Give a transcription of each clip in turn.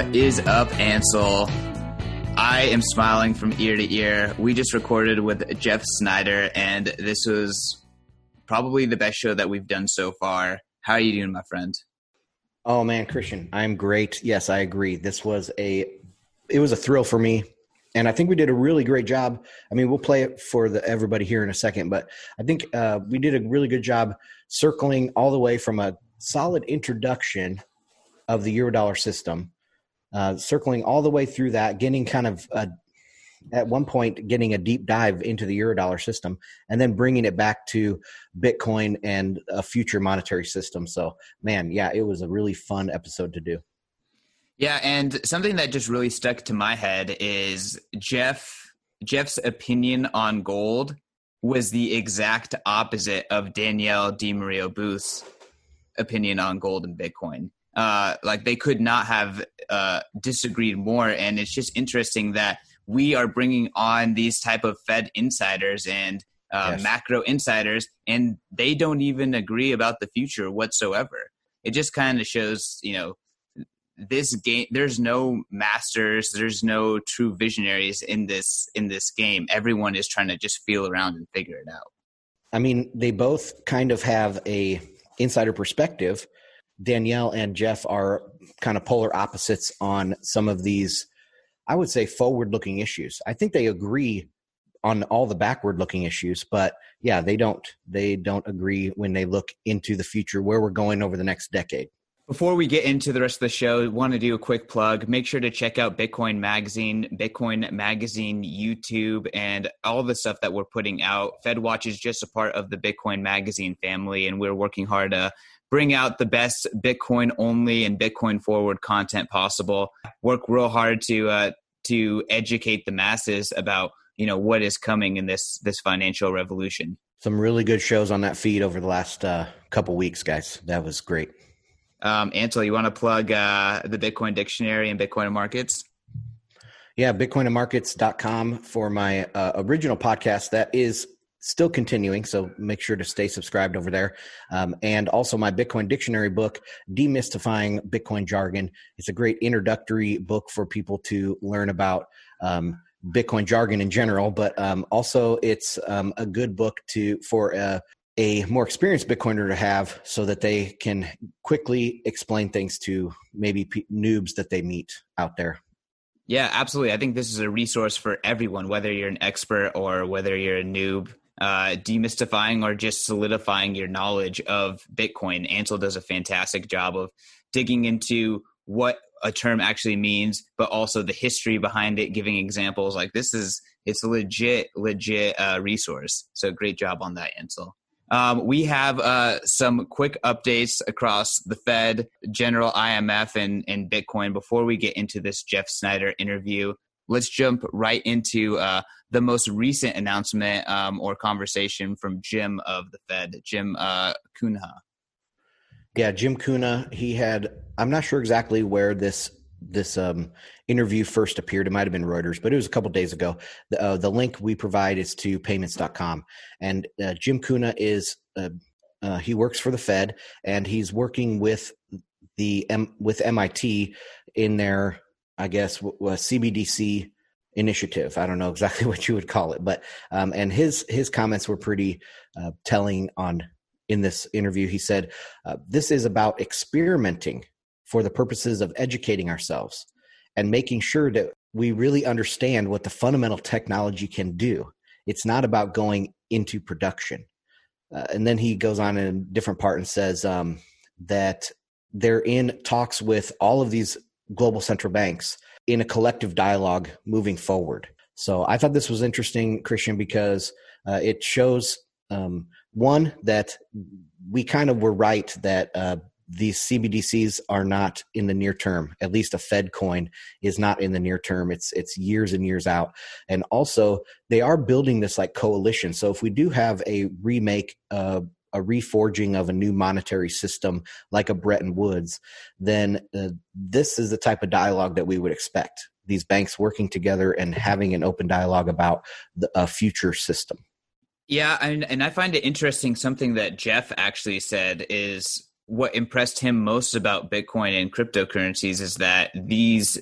What is up, Ansel? I am smiling from ear to ear. We just recorded with Jeff Snyder, and this was probably the best show that we've done so far. How are you doing, my friend? Oh man, Christian, I'm great. Yes, I agree. This was a it was a thrill for me, and I think we did a really great job. I mean, we'll play it for the, everybody here in a second, but I think uh, we did a really good job circling all the way from a solid introduction of the Eurodollar system uh, circling all the way through that, getting kind of a, at one point getting a deep dive into the Eurodollar system, and then bringing it back to Bitcoin and a future monetary system. So, man, yeah, it was a really fun episode to do. Yeah, and something that just really stuck to my head is Jeff Jeff's opinion on gold was the exact opposite of Danielle DiMartino Booth's opinion on gold and Bitcoin. Uh, like they could not have uh, disagreed more. And it's just interesting that we are bringing on these type of Fed insiders and uh, yes. macro insiders, and they don't even agree about the future whatsoever. It just kind of shows, you know, this game. There's no masters. There's no true visionaries in this in this game. Everyone is trying to just feel around and figure it out. I mean, they both kind of have a insider perspective Danielle and Jeff are kind of polar opposites on some of these, I would say, forward looking issues. I think they agree on all the backward looking issues, but yeah, they don't they don't agree when they look into the future where we're going over the next decade. Before we get into the rest of the show, want to do a quick plug. Make sure to check out Bitcoin Magazine, Bitcoin Magazine YouTube, and all the stuff that we're putting out. FedWatch is just a part of the Bitcoin Magazine family, and we're working hard to bring out the best Bitcoin only and Bitcoin forward content possible. Work real hard to uh, to educate the masses about you know what is coming in this this financial revolution. Some really good shows on that feed over the last uh, couple weeks, guys. That was great. Um, Ansel, you want to plug uh, the Bitcoin Dictionary and Bitcoin Markets? Yeah, bitcoinandmarkets.com for my uh, original podcast that is still continuing so make sure to stay subscribed over there. Um, and also my bitcoin dictionary book demystifying bitcoin jargon. It's a great introductory book for people to learn about um, bitcoin jargon in general but um, also it's um, a good book to for a, a more experienced bitcoiner to have so that they can quickly explain things to maybe p- noobs that they meet out there. Yeah, absolutely. I think this is a resource for everyone, whether you're an expert or whether you're a noob uh, demystifying or just solidifying your knowledge of Bitcoin. Ansel does a fantastic job of digging into what a term actually means, but also the history behind it, giving examples. Like this is it's a legit, legit uh, resource. So great job on that, Ansel. Um, we have uh, some quick updates across the Fed, General IMF, and, and Bitcoin before we get into this Jeff Snyder interview let's jump right into uh, the most recent announcement um, or conversation from Jim of the Fed, Jim uh. Yeah, Jim Cunha. He had. I'm not sure exactly where this this um, interview first appeared. It might have been Reuters, but it was a couple days ago. The, uh, the link we provide is to payments.com, and uh, Jim Cunha is uh, uh, he works for the Fed, and he's working with the M- with MIT in their I guess, a CBDC initiative. I don't know exactly what you would call it, but um, and his his comments were pretty uh, telling on in this interview. He said, uh, "This is about experimenting for the purposes of educating ourselves and making sure that we really understand what the fundamental technology can do. It's not about going into production." Uh, and then he goes on in a different part and says um, that they're in talks with all of these global central banks in a collective dialogue moving forward. So I thought this was interesting, Christian, because uh, it shows um, one that we kind of were right that uh, these CBDCs are not in the near term. At least a Fed coin is not in the near term. It's it's years and years out. And also, they are building this like coalition. So if we do have a remake uh, a reforging of a new monetary system like a Bretton Woods, then uh, this is the type of dialogue that we would expect. These banks working together and having an open dialogue about the, a future system. Yeah, and, and I find it interesting. Something that Jeff actually said is what impressed him most about Bitcoin and cryptocurrencies is that these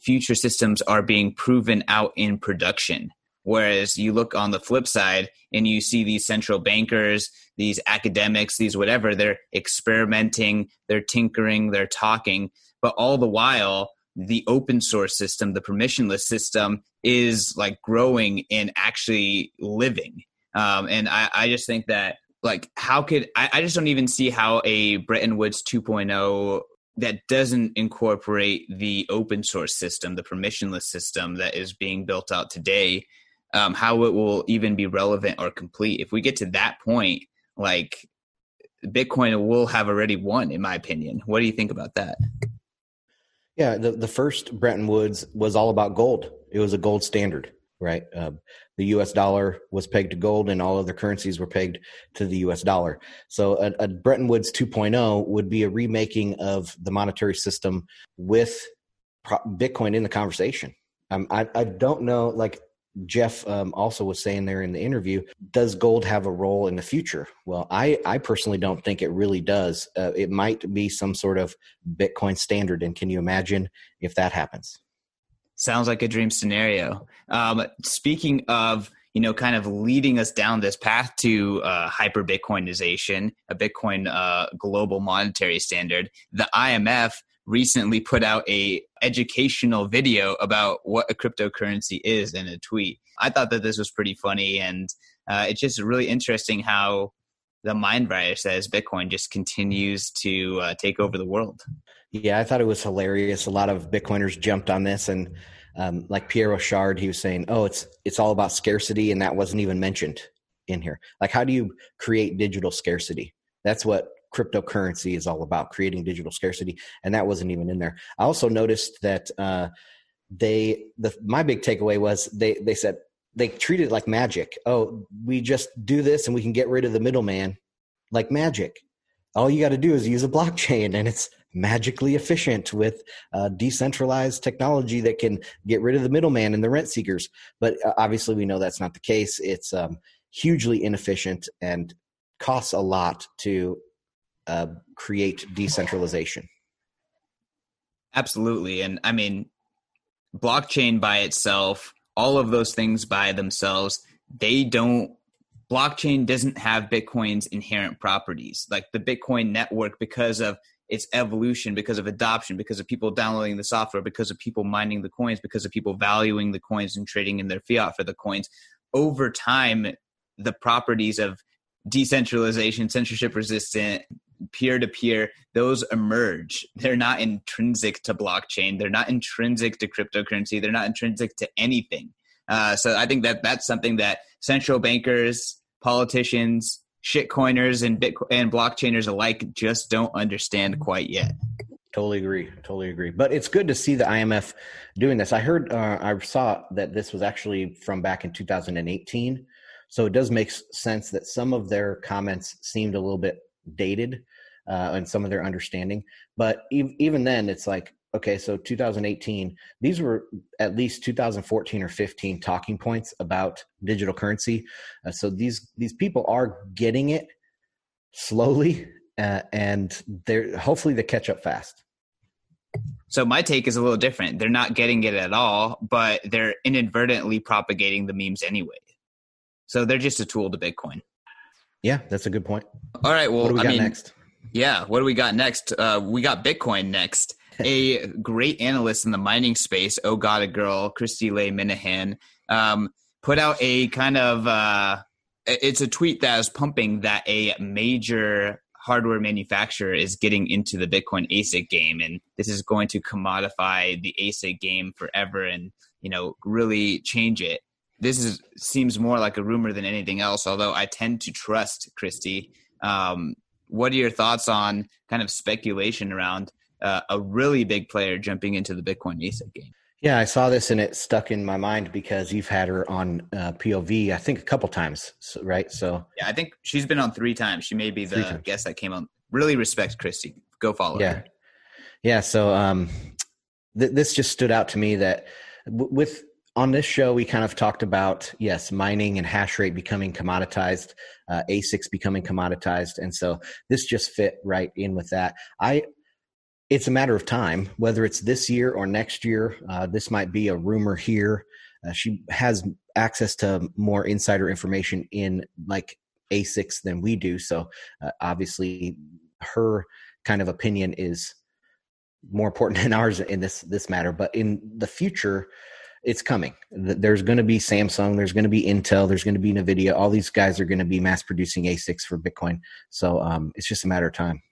future systems are being proven out in production. Whereas you look on the flip side and you see these central bankers, these academics, these whatever, they're experimenting, they're tinkering, they're talking, but all the while, the open source system, the permissionless system is like growing and actually living. Um, and I, I just think that like how could I, I just don't even see how a Bretton Woods 2.0 that doesn't incorporate the open source system, the permissionless system that is being built out today, um, how it will even be relevant or complete. If we get to that point, like Bitcoin will have already won, in my opinion. What do you think about that? Yeah, the, the first Bretton Woods was all about gold. It was a gold standard, right? Uh, the U.S. dollar was pegged to gold, and all other currencies were pegged to the U.S. dollar. So, a, a Bretton Woods 2.0 would be a remaking of the monetary system with Bitcoin in the conversation. Um, I, I don't know, like Jeff um, also was saying there in the interview, does gold have a role in the future? Well, I, I personally don't think it really does. Uh, it might be some sort of Bitcoin standard. And can you imagine if that happens? Sounds like a dream scenario. Um, speaking of, you know, kind of leading us down this path to uh, hyper Bitcoinization, a Bitcoin uh, global monetary standard, the IMF recently put out a educational video about what a cryptocurrency is in a tweet. I thought that this was pretty funny, and uh, it's just really interesting how the mind virus says Bitcoin just continues to uh, take over the world. Yeah, I thought it was hilarious. A lot of Bitcoiners jumped on this, and um, like Pierre Rochard, he was saying, "Oh, it's it's all about scarcity," and that wasn't even mentioned in here. Like, how do you create digital scarcity? That's what cryptocurrency is all about creating digital scarcity and that wasn't even in there. I also noticed that uh, they the my big takeaway was they they said they treat it like magic. Oh we just do this and we can get rid of the middleman like magic. All you got to do is use a blockchain and it's magically efficient with uh, decentralized technology that can get rid of the middleman and the rent seekers. But uh, obviously we know that's not the case. It's um, hugely inefficient and costs a lot to uh, create decentralization. Absolutely. And I mean, blockchain by itself, all of those things by themselves, they don't, blockchain doesn't have Bitcoin's inherent properties. Like the Bitcoin network, because of its evolution, because of adoption, because of people downloading the software, because of people mining the coins, because of people valuing the coins and trading in their fiat for the coins, over time, the properties of decentralization, censorship resistant, peer to peer, those emerge. They're not intrinsic to blockchain. They're not intrinsic to cryptocurrency. They're not intrinsic to anything. Uh, so I think that that's something that central bankers, politicians, shitcoiners, and Bitcoin and blockchainers alike just don't understand quite yet. Totally agree. Totally agree. But it's good to see the IMF doing this. I heard, uh, I saw that this was actually from back in 2018. So it does make sense that some of their comments seemed a little bit dated uh, and some of their understanding. But even then, it's like, okay, so 2018, these were at least 2014 or 15 talking points about digital currency. Uh, so these these people are getting it slowly, uh, and they're hopefully they catch up fast. So my take is a little different. They're not getting it at all, but they're inadvertently propagating the memes anyway. So they're just a tool to Bitcoin. Yeah, that's a good point. All right. Well, what do we I got mean, next? Yeah, what do we got next? Uh, we got Bitcoin next. a great analyst in the mining space, oh god, a girl, Kristy-Leigh Minehan, um, put out a kind of uh, it's a tweet that is pumping that a major hardware manufacturer is getting into the Bitcoin ASIC game, and this is going to commodify the ASIC game forever, and you know really change it. This is seems more like a rumor than anything else. Although I tend to trust Kristy. Um, what are your thoughts on kind of speculation around uh, a really big player jumping into the Bitcoin ASIC game? Yeah, I saw this and it stuck in my mind because you've had her on uh, POV, I think a couple times, right? So yeah, I think she's been on three times. She may be the guest that came on. Really respect Kristy. Go follow yeah. her. Yeah. So um, th- this just stood out to me that w- with on this show, we kind of talked about yes, mining and hash rate becoming commoditized, uh, ASICs becoming commoditized, and so this just fit right in with that. I, it's a matter of time, whether it's this year or next year. Uh, this might be a rumor here. Uh, she has access to more insider information in like ASICs than we do, so uh, obviously her kind of opinion is more important than ours in this this matter. But in the future it's coming. There's going to be Samsung, there's going to be Intel, there's going to be Nvidia. All these guys are going to be mass producing ASICs for Bitcoin. So um, it's just a matter of time.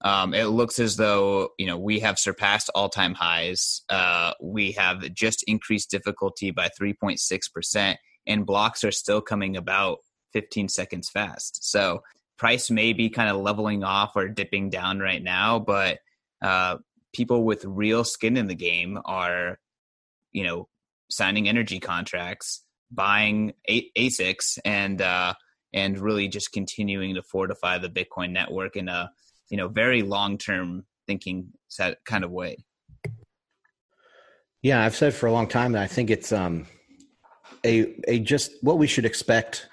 Um, it looks as though you know we have surpassed all-time highs. Uh, we have just increased difficulty by 3.6 percent, and blocks are still coming about 15 seconds fast. So price may be kind of leveling off or dipping down right now, but uh, people with real skin in the game are, you know, signing energy contracts, buying ASICs, and uh, and really just continuing to fortify the Bitcoin network in a you know very long term thinking set kind of way. Yeah, I've said for a long time that I think it's um, a a just what we should expect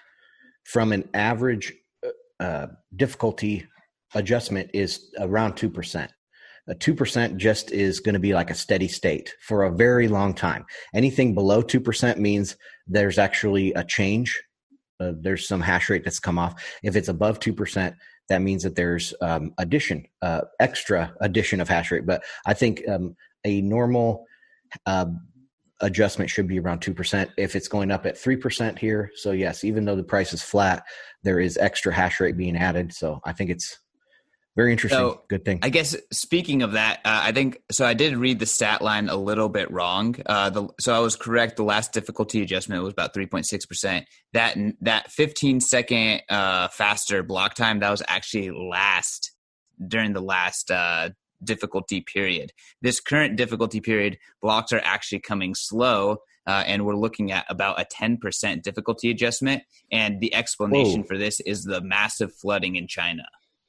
from an average uh, difficulty adjustment is around two percent. A 2% just is going to be like a steady state for a very long time. Anything below 2% means there's actually a change. Uh, there's some hash rate that's come off. If it's above 2%, that means that there's um, addition, uh, extra addition of hash rate. But I think um, a normal uh, adjustment should be around 2%. If it's going up at 3% here, so yes, even though the price is flat, there is extra hash rate being added. So I think it's very interesting. So, Good thing. I guess speaking of that, uh, I think so. I did read the stat line a little bit wrong. Uh, the, so I was correct. The last difficulty adjustment was about three point six percent. That that fifteen second uh, faster block time that was actually last during the last uh, difficulty period. This current difficulty period, blocks are actually coming slow. Uh, and we're looking at about a 10% difficulty adjustment. And the explanation Whoa. for this is the massive flooding in China.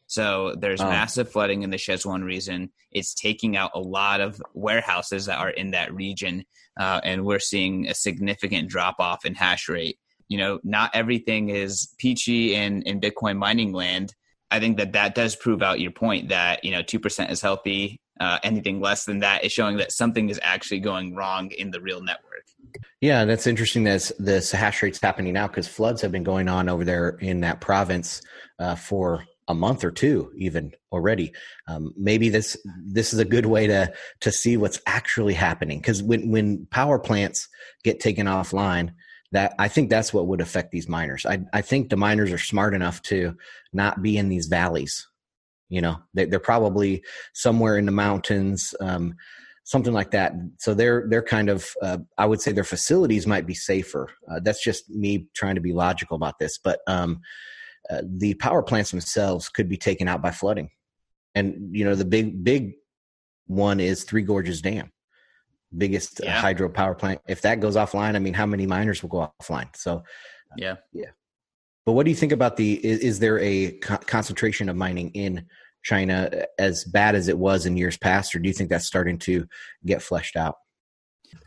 So there's oh. massive flooding in the Sichuan region. It's taking out a lot of warehouses that are in that region, uh, and we're seeing a significant drop off in hash rate. You know, not everything is peachy in in Bitcoin mining land. I think that that does prove out your point that you know two percent is healthy. Uh, anything less than that is showing that something is actually going wrong in the real network. Yeah, that's interesting. That this hash rate's happening now because floods have been going on over there in that province uh, for a month or two even already. Um, maybe this this is a good way to to see what's actually happening. Because when when power plants get taken offline that i think that's what would affect these miners. I i think the miners are smart enough to not be in these valleys you know? They, are probably somewhere in the mountains um, something like that. So they're they're kind of uh, i would say their facilities might be safer. Uh, that's just me trying to be logical about this but um, uh, the power plants themselves could be taken out by flooding. And you know the big big one is Three Gorges Dam, biggest uh, yeah. hydro power plant. If that goes offline, I mean, how many miners will go offline? So, uh, yeah, yeah. But what do you think about the? Is, is there a co- concentration of mining in China as bad as it was in years past, or do you think that's starting to get fleshed out?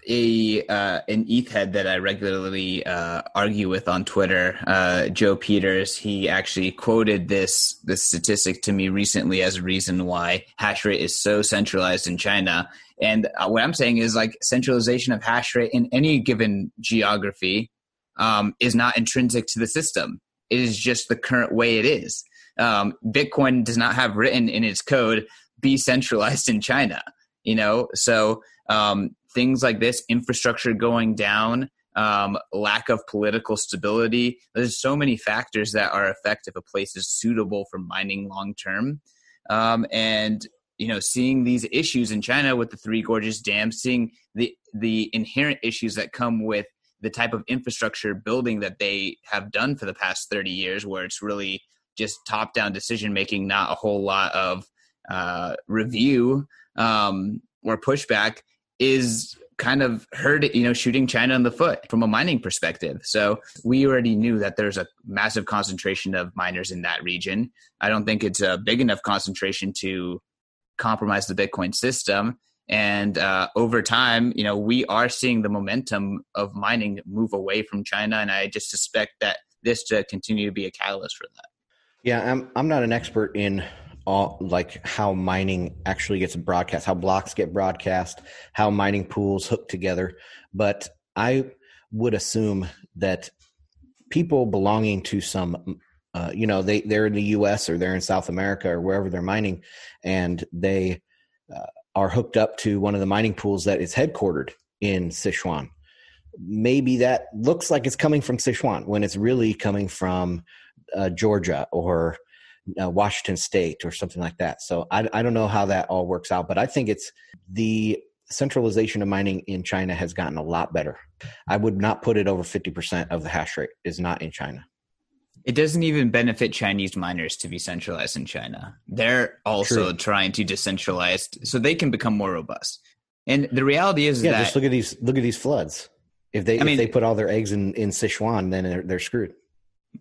A uh, an ETH head that I regularly uh, argue with on Twitter, uh, Joe Peters. He actually quoted this this statistic to me recently as a reason why hash rate is so centralized in China. And uh, what I'm saying is like centralization of hash rate in any given geography um, is not intrinsic to the system. It is just the current way it is. Um, Bitcoin does not have written in its code be centralized in China. You know, so um, things like this, infrastructure going down, um, lack of political stability. There's so many factors that are affect if a place is suitable for mining long term. Um, and you know, seeing these issues in China with the Three Gorges Dam, seeing the the inherent issues that come with the type of infrastructure building that they have done for the past 30 years, where it's really just top down decision making, not a whole lot of uh, review um, or pushback is kind of hurt, you know, shooting China in the foot from a mining perspective. So we already knew that there's a massive concentration of miners in that region. I don't think it's a big enough concentration to compromise the Bitcoin system. And uh, over time, you know, we are seeing the momentum of mining move away from China, and I just suspect that this to continue to be a catalyst for that. Yeah, I'm I'm not an expert in all like how mining actually gets broadcast, how blocks get broadcast, how mining pools hook together, but I would assume that people belonging to some uh, you know they they're in the US or they're in South America or wherever they're mining and they uh, are hooked up to one of the mining pools that is headquartered in Sichuan. Maybe that looks like it's coming from Sichuan when it's really coming from uh, Georgia or uh, Washington State or something like that. So I, I don't know how that all works out, but I think it's the centralization of mining in China has gotten a lot better. I would not put it over 50% of the hash rate is not in China. It doesn't even benefit Chinese miners to be centralized in China. They're also True. trying to decentralize so they can become more robust. And the reality is yeah, that just look at these look at these floods. If they I if mean, they put all their eggs in in Sichuan, then they're, they're screwed.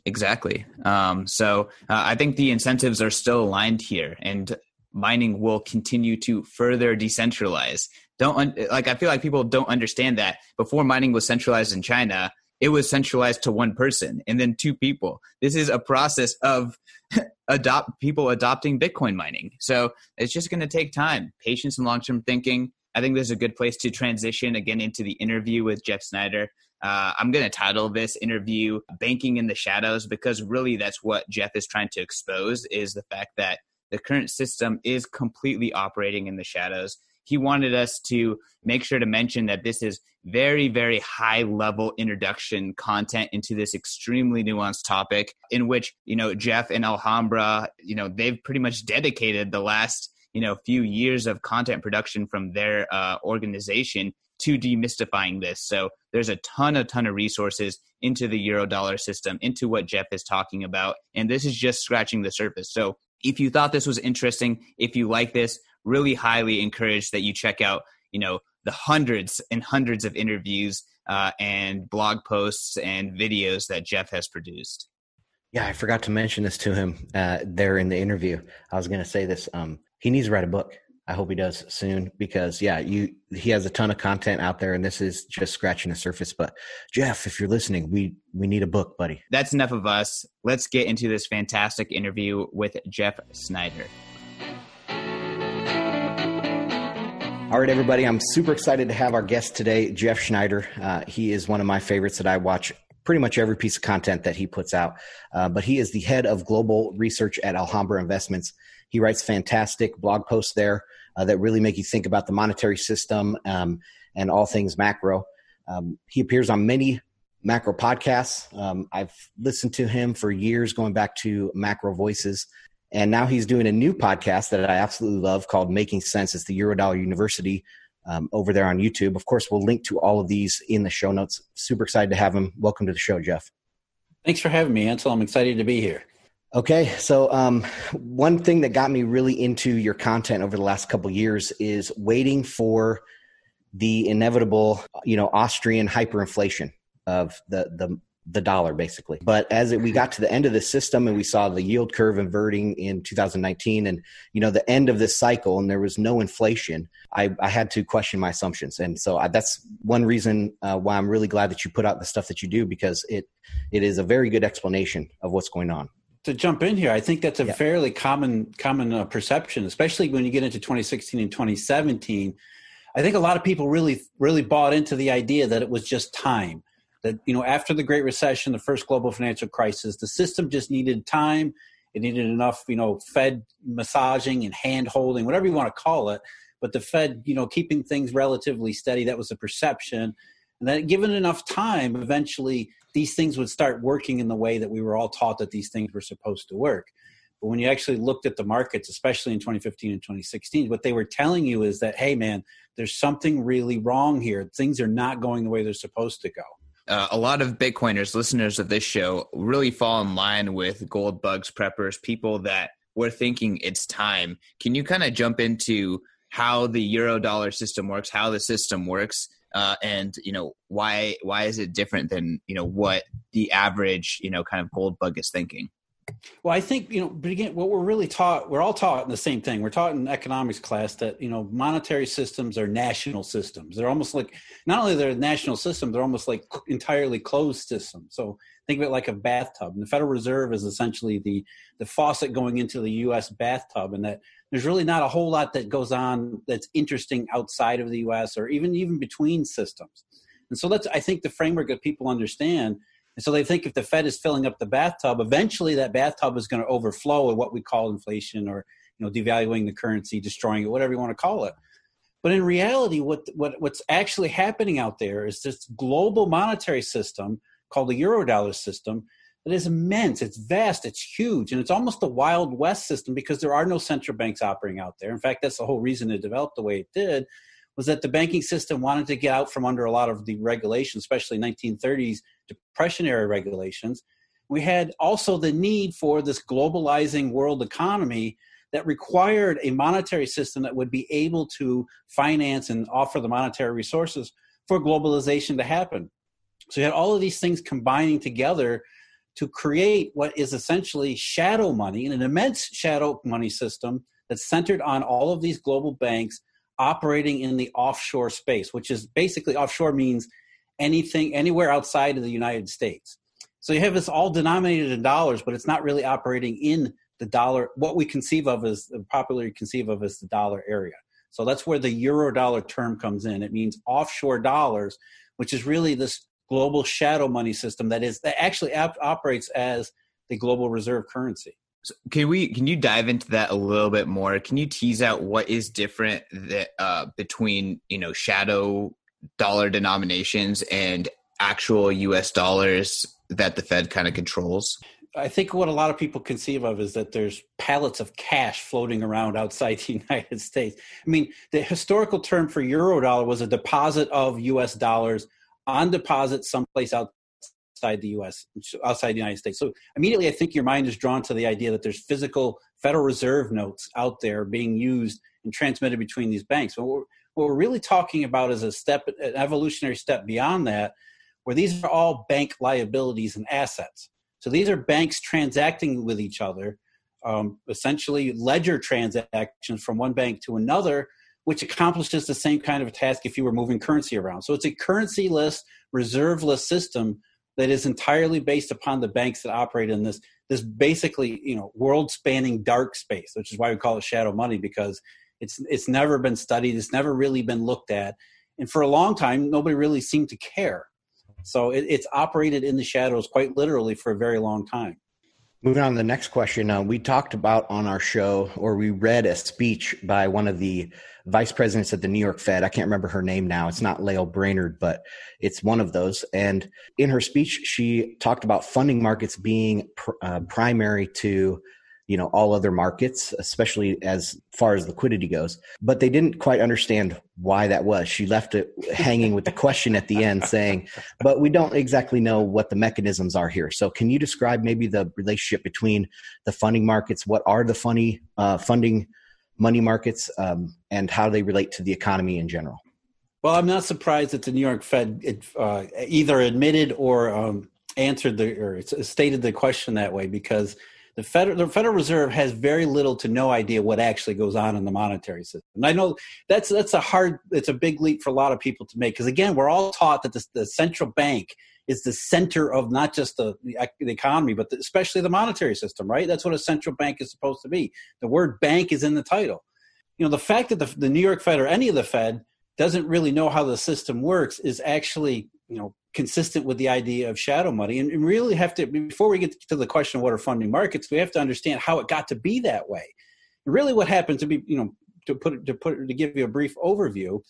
Exactly. Um, so uh, I think the incentives are still aligned here, and mining will continue to further decentralize. Don't un- like I feel like people don't understand that before mining was centralized in China, it was centralized to one person and then two people. This is a process of adopt people adopting Bitcoin mining. So it's just going to take time, patience, and long term thinking. I think this is a good place to transition again into the interview with Jeff Snyder. Uh, I'm going to title this interview "Banking in the Shadows" because really that's what Jeff is trying to expose is the fact that the current system is completely operating in the shadows. He wanted us to make sure to mention that this is very, very high level introduction content into this extremely nuanced topic in which, you know, Jeff and Alhambra, you know, they've pretty much dedicated the last, you know, few years of content production from their uh, organization to demystifying this. So there's a ton, a ton of resources into the Eurodollar system, into what Jeff is talking about. And this is just scratching the surface. So if you thought this was interesting, if you like this, really highly encourage that you check out, you know, the hundreds and hundreds of interviews uh, and blog posts and videos that Jeff has produced. Yeah, I forgot to mention this to him uh, there in the interview. I was going to say this. Um, he needs to write a book. I hope he does soon because yeah, you he has a ton of content out there and this is just scratching the surface. But Jeff, if you're listening, we we need a book, buddy. That's enough of us. Let's get into this fantastic interview with Jeff Snyder. All right, everybody. I'm super excited to have our guest today, Jeff Snyder. Uh, he is one of my favorites that I watch pretty much every piece of content that he puts out. Uh, but he is the head of global research at Alhambra Investments. He writes fantastic blog posts there uh, that really make you think about the monetary system um, and all things macro. Um, he appears on many macro podcasts. Um, I've listened to him for years, going back to Macro Voices. And now he's doing a new podcast that I absolutely love called Making Sense. It's the Eurodollar University um, over there on YouTube. Of course, we'll link to all of these in the show notes. Super excited to have him. Welcome to the show, Jeff. Thanks for having me, Ansel. I'm excited to be here. Okay, so um, one thing that got me really into your content over the last couple years is waiting for the inevitable, you know, Austrian hyperinflation of the the the dollar basically. But as it, we got to the end of the system and we saw the yield curve inverting in 2019 and you know the end of this cycle and there was no inflation, I, I had to question my assumptions. And so I, that's one reason uh, why I'm really glad that you put out the stuff that you do because it it is a very good explanation of what's going on to jump in here, I think that's a yeah. fairly common common uh, perception, especially when you get into 2016 and 2017. I think a lot of people really really bought into the idea that it was just time. That you know, after the Great Recession, the first global financial crisis, the system just needed time. It needed enough, you know, Fed massaging and hand holding, whatever you want to call it. But the Fed, you know, keeping things relatively steady, that was the perception. And then given enough time, eventually these things would start working in the way that we were all taught that these things were supposed to work. But when you actually looked at the markets, especially in 2015 and 2016, what they were telling you is that, hey, man, there's something really wrong here. Things are not going the way they're supposed to go. Uh, a lot of Bitcoiners, listeners of this show, really fall in line with gold bugs preppers, people that were thinking it's time. Can you kind of jump into how the euro dollar system works, how the system works, uh, and you know why why is it different than you know what the average you know kind of gold bug is thinking? Well, I think you know, but again, what we're really taught, we're all taught in the same thing. We're taught in economics class that you know, monetary systems are national systems. They're almost like not only they're national systems, they're almost like entirely closed systems. So think of it like a bathtub. And the Federal Reserve is essentially the the faucet going into the U.S. bathtub, and that there's really not a whole lot that goes on that's interesting outside of the U.S. or even even between systems. And so that's I think the framework that people understand and so they think if the Fed is filling up the bathtub, eventually that bathtub is going to overflow with what we call inflation or you know devaluing the currency, destroying it, whatever you want to call it. But in reality, what, what what's actually happening out there is this global monetary system called the Eurodollar system that is immense. It's vast. It's huge, and it's almost a wild west system because there are no central banks operating out there. In fact, that's the whole reason it developed the way it did was that the banking system wanted to get out from under a lot of the regulations, especially 1930s depression era regulations. We had also the need for this globalizing world economy that required a monetary system that would be able to finance and offer the monetary resources for globalization to happen. So you had all of these things combining together to create what is essentially shadow money, an immense shadow money system that's centered on all of these global banks operating in the offshore space, which is basically offshore means anything anywhere outside of the United States. So you have this all denominated in dollars, but it's not really operating in the dollar. What we conceive of as popularly conceive of as the dollar area. So that's where the euro dollar term comes in. It means offshore dollars, which is really this global shadow money system that is that actually op- operates as the global reserve currency. So can we can you dive into that a little bit more? Can you tease out what is different that uh, between you know shadow dollar denominations and actual U.S. dollars that the Fed kind of controls? I think what a lot of people conceive of is that there's pallets of cash floating around outside the United States. I mean, the historical term for euro dollar was a deposit of U.S. dollars on deposit someplace outside the U.S., outside the United States. So immediately, I think your mind is drawn to the idea that there's physical Federal Reserve notes out there being used and transmitted between these banks. But what we're, what we're really talking about is a step, an evolutionary step beyond that, where these are all bank liabilities and assets. So these are banks transacting with each other, um, essentially ledger transactions from one bank to another, which accomplishes the same kind of a task if you were moving currency around. So it's a currency-less, reserve-less system that is entirely based upon the banks that operate in this this basically you know world spanning dark space which is why we call it shadow money because it's it's never been studied it's never really been looked at and for a long time nobody really seemed to care. So it, it's operated in the shadows quite literally for a very long time. Moving on to the next question, uh, we talked about on our show, or we read a speech by one of the vice presidents at the New York Fed. I can't remember her name now. It's not Lael Brainerd, but it's one of those. And in her speech, she talked about funding markets being pr- uh, primary to you know all other markets especially as far as liquidity goes but they didn't quite understand why that was she left it hanging with the question at the end saying but we don't exactly know what the mechanisms are here so can you describe maybe the relationship between the funding markets what are the funny uh, funding money markets um, and how they relate to the economy in general well i'm not surprised that the new york fed uh, either admitted or um, answered the or stated the question that way because the Federal, the Federal Reserve has very little to no idea what actually goes on in the monetary system. And I know that's that's a hard, it's a big leap for a lot of people to make because again, we're all taught that the, the, central bank is the center of not just the, the economy, but the, especially the monetary system. Right? That's what a central bank is supposed to be. The word bank is in the title. You know, the fact that the, the New York Fed or any of the Fed doesn't really know how the system works is actually you know consistent with the idea of shadow money and, really have to before we get to the question of what are funding markets we have to understand how it got to be that way and really what happened to be you know to put to put to give you a brief overview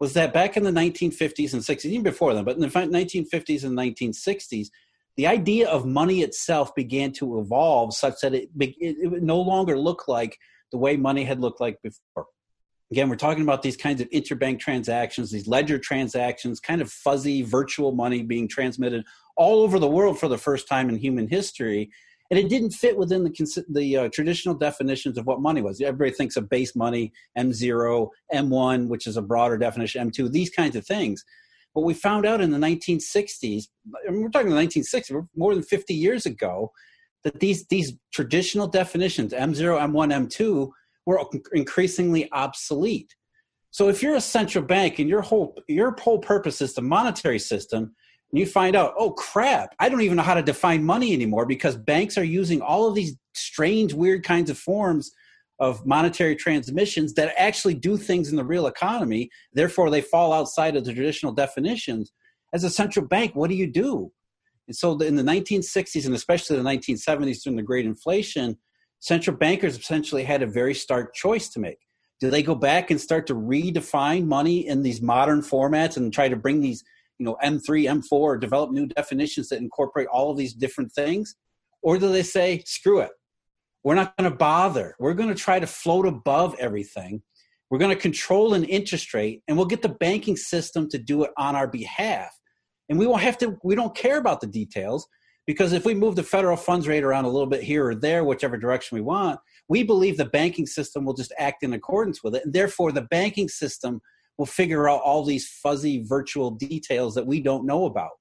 was that back in the 1950s and 60s even before then but in the 1950s and 1960s the idea of money itself began to evolve such that it, it, it no longer look like the way money had looked like before Again, we're talking about these kinds of interbank transactions, these ledger transactions, kind of fuzzy virtual money being transmitted all over the world for the first time in human history. And it didn't fit within the, the uh, traditional definitions of what money was. Everybody thinks of base money, M0, M1, which is a broader definition, M2, these kinds of things. But we found out in the 1960s, and we're talking the 1960s, more than 50 years ago, that these these traditional definitions M0, M1, M2 were increasingly obsolete. So if you're a central bank and your whole your whole purpose is the monetary system, and you find out, oh crap, I don't even know how to define money anymore because banks are using all of these strange, weird kinds of forms of monetary transmissions that actually do things in the real economy. Therefore, they fall outside of the traditional definitions. As a central bank, what do you do? And so, in the 1960s and especially the 1970s during the Great Inflation, central bankers essentially had a very stark choice to make. Do they go back and start to redefine money in these modern formats and try to bring these you know m3 m4 develop new definitions that incorporate all of these different things? Or do they say screw it. We're not going to bother. We're going to try to float above everything. We're going to control an interest rate and we'll get the banking system to do it on our behalf. And we won't have to we don't care about the details because if we move the federal funds rate around a little bit here or there whichever direction we want we believe the banking system will just act in accordance with it and therefore the banking system will figure out all these fuzzy virtual details that we don't know about.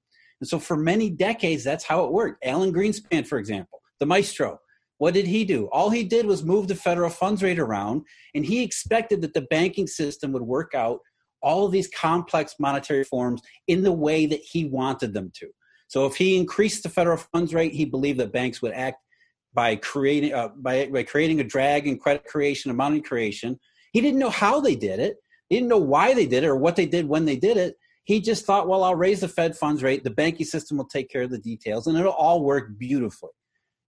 And so for many decades, that's how it worked. Alan Greenspan, for example, the maestro, what did he do? All he did was move the federal funds rate around, and he expected that the banking system would work out all of these complex monetary forms in the way that he wanted them to. So if he increased the federal funds rate, he believed that banks would act by creating uh, by, by creating a drag in credit creation and money creation. He didn't know how they did it, he didn't know why they did it or what they did when they did it. He just thought, well, I'll raise the Fed funds rate. The banking system will take care of the details, and it'll all work beautifully.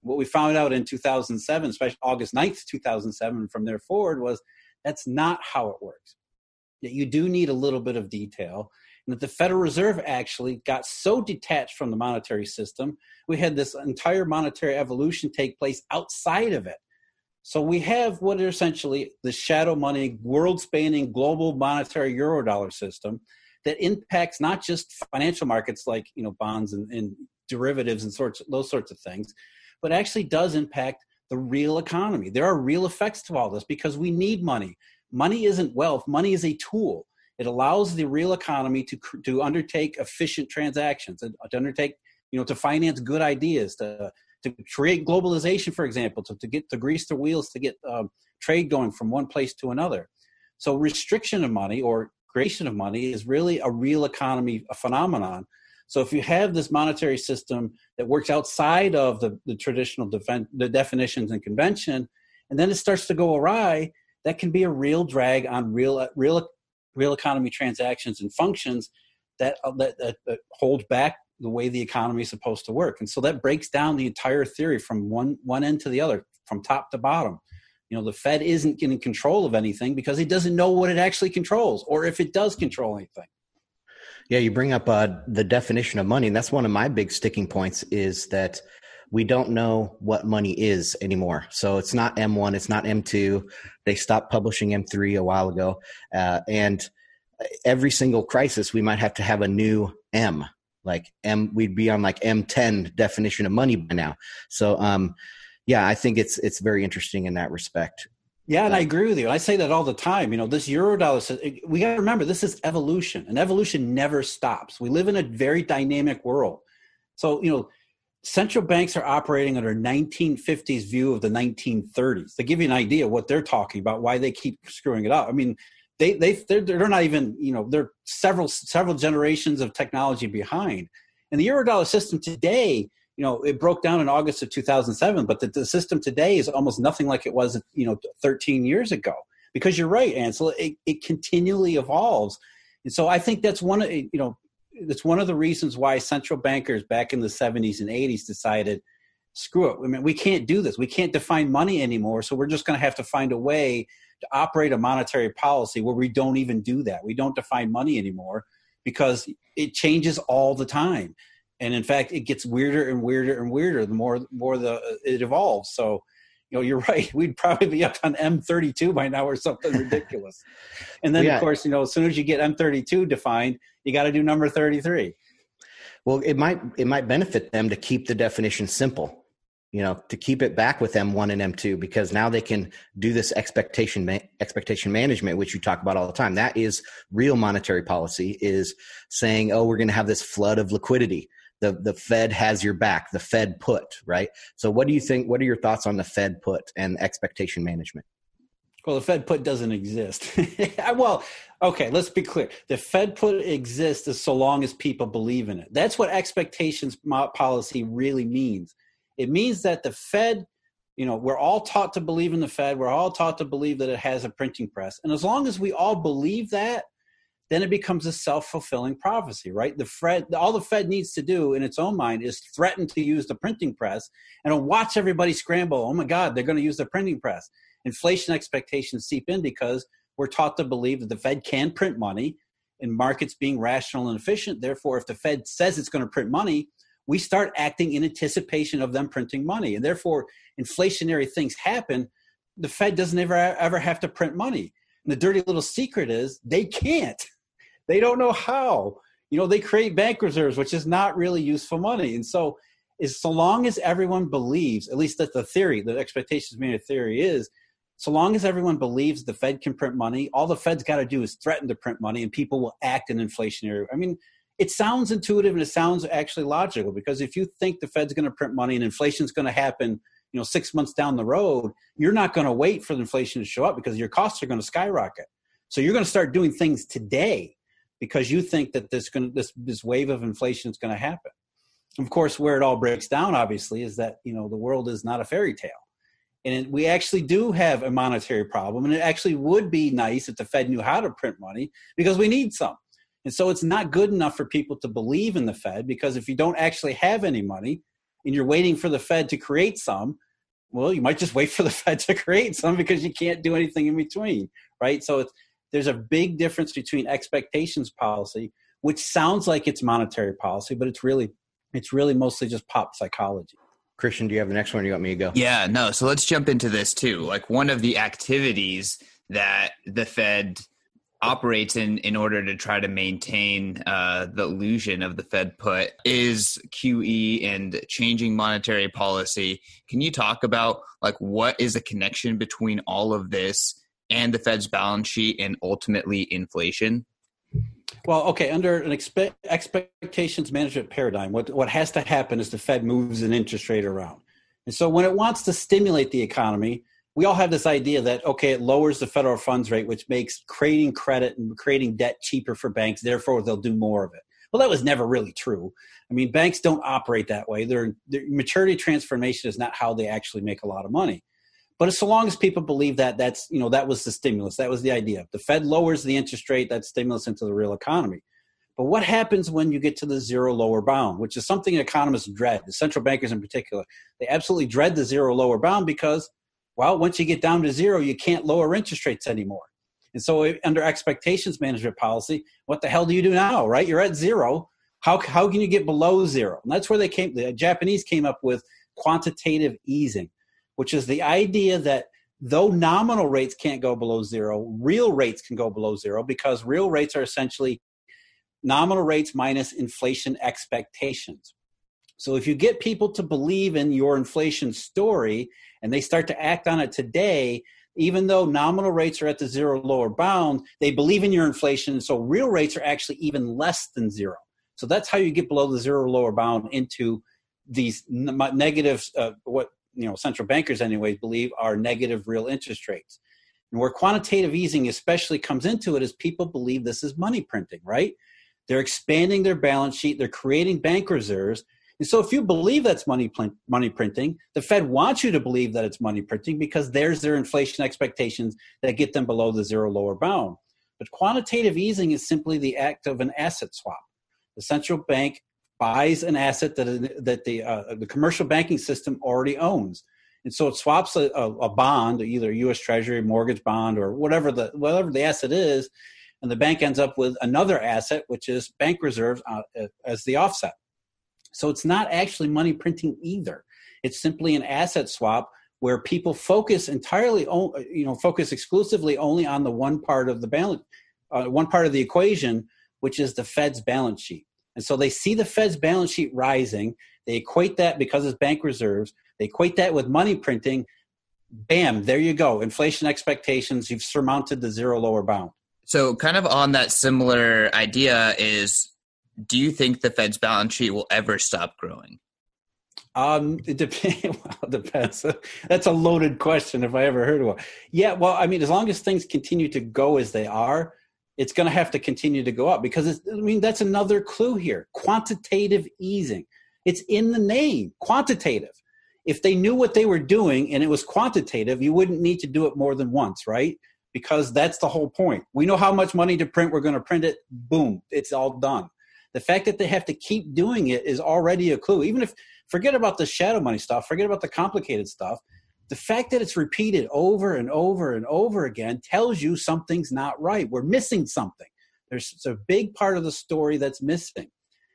What we found out in 2007, especially August 9th, 2007, from there forward, was that's not how it works. That you do need a little bit of detail, and that the Federal Reserve actually got so detached from the monetary system, we had this entire monetary evolution take place outside of it so we have what are essentially the shadow money, world spanning global monetary eurodollar system that impacts not just financial markets like you know bonds and, and derivatives and sorts those sorts of things, but actually does impact the real economy. There are real effects to all this because we need money. Money isn't wealth, money is a tool. It allows the real economy to, to undertake efficient transactions, and to undertake, you know, to finance good ideas, to to create globalization, for example, to, to get to grease the wheels to get um, trade going from one place to another. So restriction of money or creation of money is really a real economy a phenomenon. So if you have this monetary system that works outside of the, the traditional defen- the definitions and convention, and then it starts to go awry, that can be a real drag on real real real economy transactions and functions that, uh, that, that, that hold back the way the economy is supposed to work. And so that breaks down the entire theory from one one end to the other, from top to bottom. You know, the Fed isn't getting control of anything because it doesn't know what it actually controls, or if it does control anything. Yeah, you bring up uh, the definition of money, and that's one of my big sticking points. Is that we don't know what money is anymore. So it's not M1, it's not M2. They stopped publishing M3 a while ago, uh, and every single crisis we might have to have a new M like M we'd be on like M10 definition of money by now. So um yeah, I think it's it's very interesting in that respect. Yeah, and I agree with you. I say that all the time. You know, this eurodollar we got to remember this is evolution, and evolution never stops. We live in a very dynamic world. So, you know, central banks are operating under 1950s view of the 1930s. To give you an idea what they're talking about, why they keep screwing it up. I mean, they they they're, they're not even you know they're several several generations of technology behind. And the eurodollar system today you know it broke down in august of 2007 but the, the system today is almost nothing like it was you know 13 years ago. Because you're right ansel it, it continually evolves. And so i think that's one of you know that's one of the reasons why central bankers back in the 70s and 80s decided screw it i mean we can't do this. We can't define money anymore so we're just going to have to find a way to operate a monetary policy where we don't even do that. We don't define money anymore because it changes all the time. And in fact, it gets weirder and weirder and weirder the more more the uh, it evolves. So, you know, you're right. We'd probably be up on M32 by now or something ridiculous. And then, yeah. of course, you know, as soon as you get M32 defined, you got to do number 33. Well, it might it might benefit them to keep the definition simple you know to keep it back with m1 and m2 because now they can do this expectation ma- expectation management which you talk about all the time that is real monetary policy is saying oh we're going to have this flood of liquidity the the Fed has your back, the Fed put, right? So what do you think what are your thoughts on the Fed put and expectation management? Well, the Fed put doesn't exist. well, okay, let's be clear. The Fed put exists as so long as people believe in it. That's what expectations policy really means. It means that the Fed, you know, we're all taught to believe in the Fed. We're all taught to believe that it has a printing press. And as long as we all believe that, then it becomes a self-fulfilling prophecy, right? The Fed, all the Fed needs to do in its own mind is threaten to use the printing press and watch everybody scramble. Oh my God, they're going to use the printing press. Inflation expectations seep in because we're taught to believe that the Fed can print money and markets being rational and efficient. Therefore, if the Fed says it's going to print money, we start acting in anticipation of them printing money. And therefore, inflationary things happen. The Fed doesn't ever, ever have to print money. And the dirty little secret is they can't. They don't know how. You know, they create bank reserves, which is not really useful money. And so, is so long as everyone believes, at least that the theory, the expectations made theory is, so long as everyone believes the Fed can print money, all the Fed's got to do is threaten to print money, and people will act in inflationary. I mean, it sounds intuitive and it sounds actually logical because if you think the Fed's going to print money and inflation's going to happen, you know, six months down the road, you're not going to wait for the inflation to show up because your costs are going to skyrocket. So you're going to start doing things today because you think that this going this this wave of inflation is going to happen. Of course, where it all breaks down, obviously, is that you know the world is not a fairy tale, and we actually do have a monetary problem, and it actually would be nice if the Fed knew how to print money because we need some. And so it's not good enough for people to believe in the Fed because if you don't actually have any money and you're waiting for the Fed to create some, well, you might just wait for the Fed to create some because you can't do anything in between, right? So it's there's a big difference between expectations policy, which sounds like it's monetary policy, but it's really it's really mostly just pop psychology. Christian, do you have the next one? you want me to go? Yeah, no. So let's jump into this too. Like one of the activities that the Fed operates in in order to try to maintain uh, the illusion of the Fed put is QE and changing monetary policy. Can you talk about like what is the connection between all of this and the Fed's balance sheet and ultimately inflation? Well, okay, under an expe- expectations management paradigm, what, what has to happen is the Fed moves an interest rate around. And so when it wants to stimulate the economy, we all have this idea that, okay, it lowers the federal funds rate, which makes creating credit and creating debt cheaper for banks, therefore they'll do more of it. Well, that was never really true. I mean, banks don't operate that way. Their, their maturity transformation is not how they actually make a lot of money. But so long as people believe that, that's you know that was the stimulus, that was the idea. The Fed lowers the interest rate, that stimulus into the real economy. But what happens when you get to the zero lower bound, which is something economists dread, the central bankers in particular? They absolutely dread the zero lower bound because, well, once you get down to zero, you can't lower interest rates anymore. And so, under expectations management policy, what the hell do you do now, right? You're at zero. How, how can you get below zero? And that's where they came, the Japanese came up with quantitative easing which is the idea that though nominal rates can't go below zero, real rates can go below zero because real rates are essentially nominal rates minus inflation expectations. So if you get people to believe in your inflation story and they start to act on it today, even though nominal rates are at the zero lower bound, they believe in your inflation. So real rates are actually even less than zero. So that's how you get below the zero lower bound into these negative, uh, what you know central bankers anyways believe are negative real interest rates and where quantitative easing especially comes into it is people believe this is money printing right they're expanding their balance sheet they're creating bank reserves and so if you believe that's money money printing the fed wants you to believe that it's money printing because there's their inflation expectations that get them below the zero lower bound but quantitative easing is simply the act of an asset swap the central bank buys an asset that that the uh, the commercial banking system already owns, and so it swaps a, a, bond, either U.S. Treasury, mortgage bond, or whatever the whatever the asset is, and the bank ends up with another asset, which is bank reserves uh, as the offset. So it's not actually money printing either. It's simply an asset swap where people focus entirely, you know, focus exclusively only on the one part of the balance, uh, one part of the equation, which is the Fed's balance sheet. And so they see the Fed's balance sheet rising. They equate that because it's bank reserves. They equate that with money printing. Bam, there you go. Inflation expectations, you've surmounted the zero lower bound. So, kind of on that similar idea is do you think the Fed's balance sheet will ever stop growing? Um, it depends. well, depends. That's a loaded question if I ever heard of one. Yeah, well, I mean, as long as things continue to go as they are, it's going to have to continue to go up because I mean that's another clue here: quantitative easing. It's in the name, quantitative. If they knew what they were doing and it was quantitative, you wouldn't need to do it more than once, right? Because that's the whole point. We know how much money to print. We're going to print it. Boom, it's all done. The fact that they have to keep doing it is already a clue. Even if forget about the shadow money stuff, forget about the complicated stuff. The fact that it's repeated over and over and over again tells you something's not right. We're missing something. There's a big part of the story that's missing.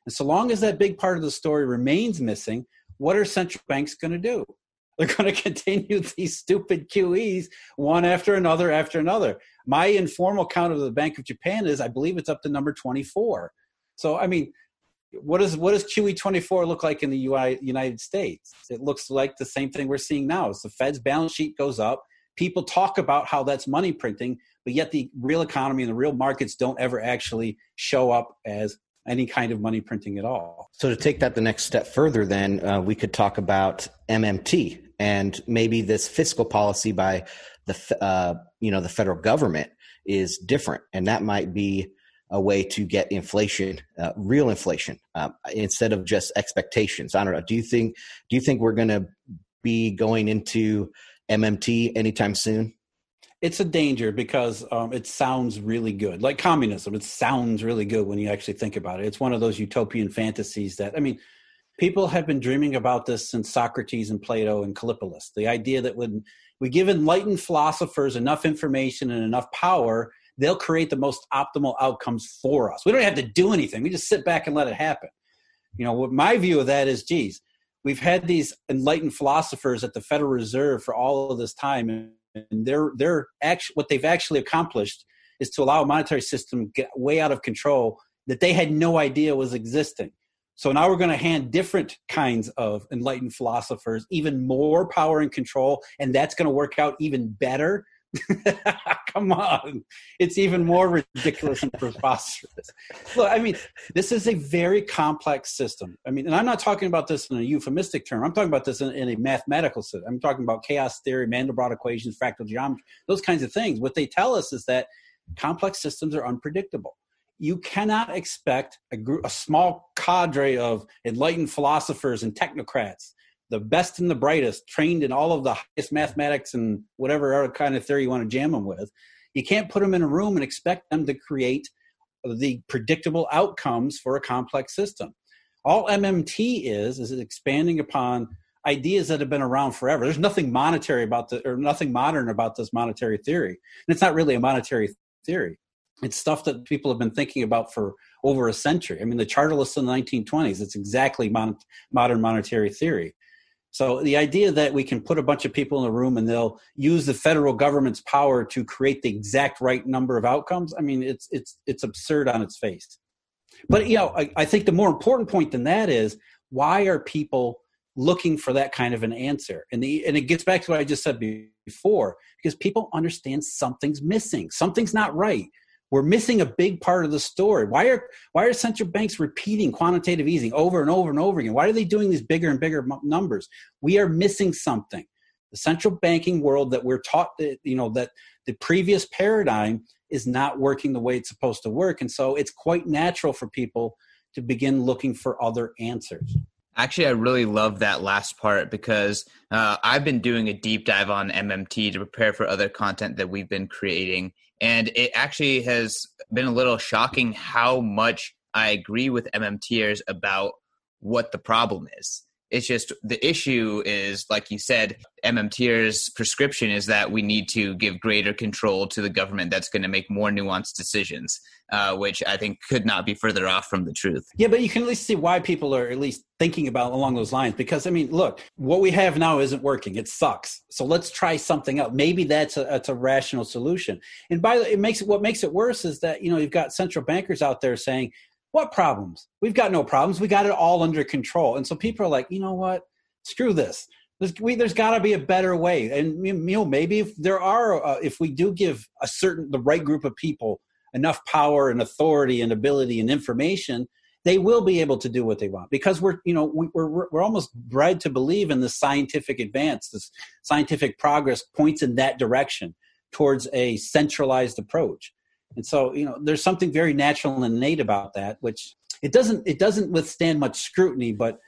And so long as that big part of the story remains missing, what are central banks going to do? They're going to continue these stupid QEs one after another after another. My informal count of the Bank of Japan is, I believe it's up to number 24. So, I mean, what does what does QE24 look like in the UI, United States? It looks like the same thing we're seeing now. As the Fed's balance sheet goes up, people talk about how that's money printing, but yet the real economy and the real markets don't ever actually show up as any kind of money printing at all. So to take that the next step further, then uh, we could talk about MMT and maybe this fiscal policy by the uh, you know the federal government is different, and that might be a way to get inflation, uh, real inflation, uh, instead of just expectations. I don't know. Do you think do you think we're going to be going into MMT anytime soon? It's a danger because um, it sounds really good, like communism. It sounds really good when you actually think about it. It's one of those utopian fantasies that I mean, people have been dreaming about this since Socrates and Plato and Callipolis. The idea that when we give enlightened philosophers enough information and enough power, they'll create the most optimal outcomes for us. We don't have to do anything. We just sit back and let it happen. You know, what my view of that is, geez, we've had these enlightened philosophers at the Federal Reserve for all of this time, and they're they're actually what they've actually accomplished is to allow a monetary system get way out of control that they had no idea was existing. So now we're going to hand different kinds of enlightened philosophers even more power and control, and that's going to work out even better Come on. It's even more ridiculous and preposterous. Look, I mean, this is a very complex system. I mean, and I'm not talking about this in a euphemistic term. I'm talking about this in, in a mathematical system. I'm talking about chaos theory, Mandelbrot equations, fractal geometry, those kinds of things. What they tell us is that complex systems are unpredictable. You cannot expect a, group, a small cadre of enlightened philosophers and technocrats the best and the brightest, trained in all of the highest mathematics and whatever other kind of theory you want to jam them with. You can't put them in a room and expect them to create the predictable outcomes for a complex system. All MMT is is expanding upon ideas that have been around forever. There's nothing monetary about the or nothing modern about this monetary theory. And it's not really a monetary theory. It's stuff that people have been thinking about for over a century. I mean, the chartalists in the 1920s, it's exactly mon- modern monetary theory. So the idea that we can put a bunch of people in a room and they'll use the federal government's power to create the exact right number of outcomes, I mean, it's it's it's absurd on its face. But you know, I, I think the more important point than that is why are people looking for that kind of an answer? And the and it gets back to what I just said before, because people understand something's missing, something's not right we're missing a big part of the story. Why are why are central banks repeating quantitative easing over and over and over again? Why are they doing these bigger and bigger numbers? We are missing something. The central banking world that we're taught that you know that the previous paradigm is not working the way it's supposed to work, and so it's quite natural for people to begin looking for other answers. Actually, I really love that last part because uh, I've been doing a deep dive on MMT to prepare for other content that we've been creating. And it actually has been a little shocking how much I agree with MMTers about what the problem is. It's just the issue is, like you said, MMTer's prescription is that we need to give greater control to the government that's going to make more nuanced decisions, uh, which I think could not be further off from the truth. Yeah, but you can at least see why people are at least thinking about along those lines. Because I mean, look, what we have now isn't working. It sucks. So let's try something else. Maybe that's a that's a rational solution. And by the way, it makes what makes it worse is that you know you've got central bankers out there saying what problems? We've got no problems. We got it all under control. And so people are like, you know what? Screw this. There's, there's got to be a better way. And you know, maybe if there are, uh, if we do give a certain the right group of people enough power and authority and ability and information, they will be able to do what they want because we're you know we, we're we're almost bred to believe in the scientific advance this scientific progress points in that direction towards a centralized approach and so you know there's something very natural and innate about that which it doesn't it doesn't withstand much scrutiny but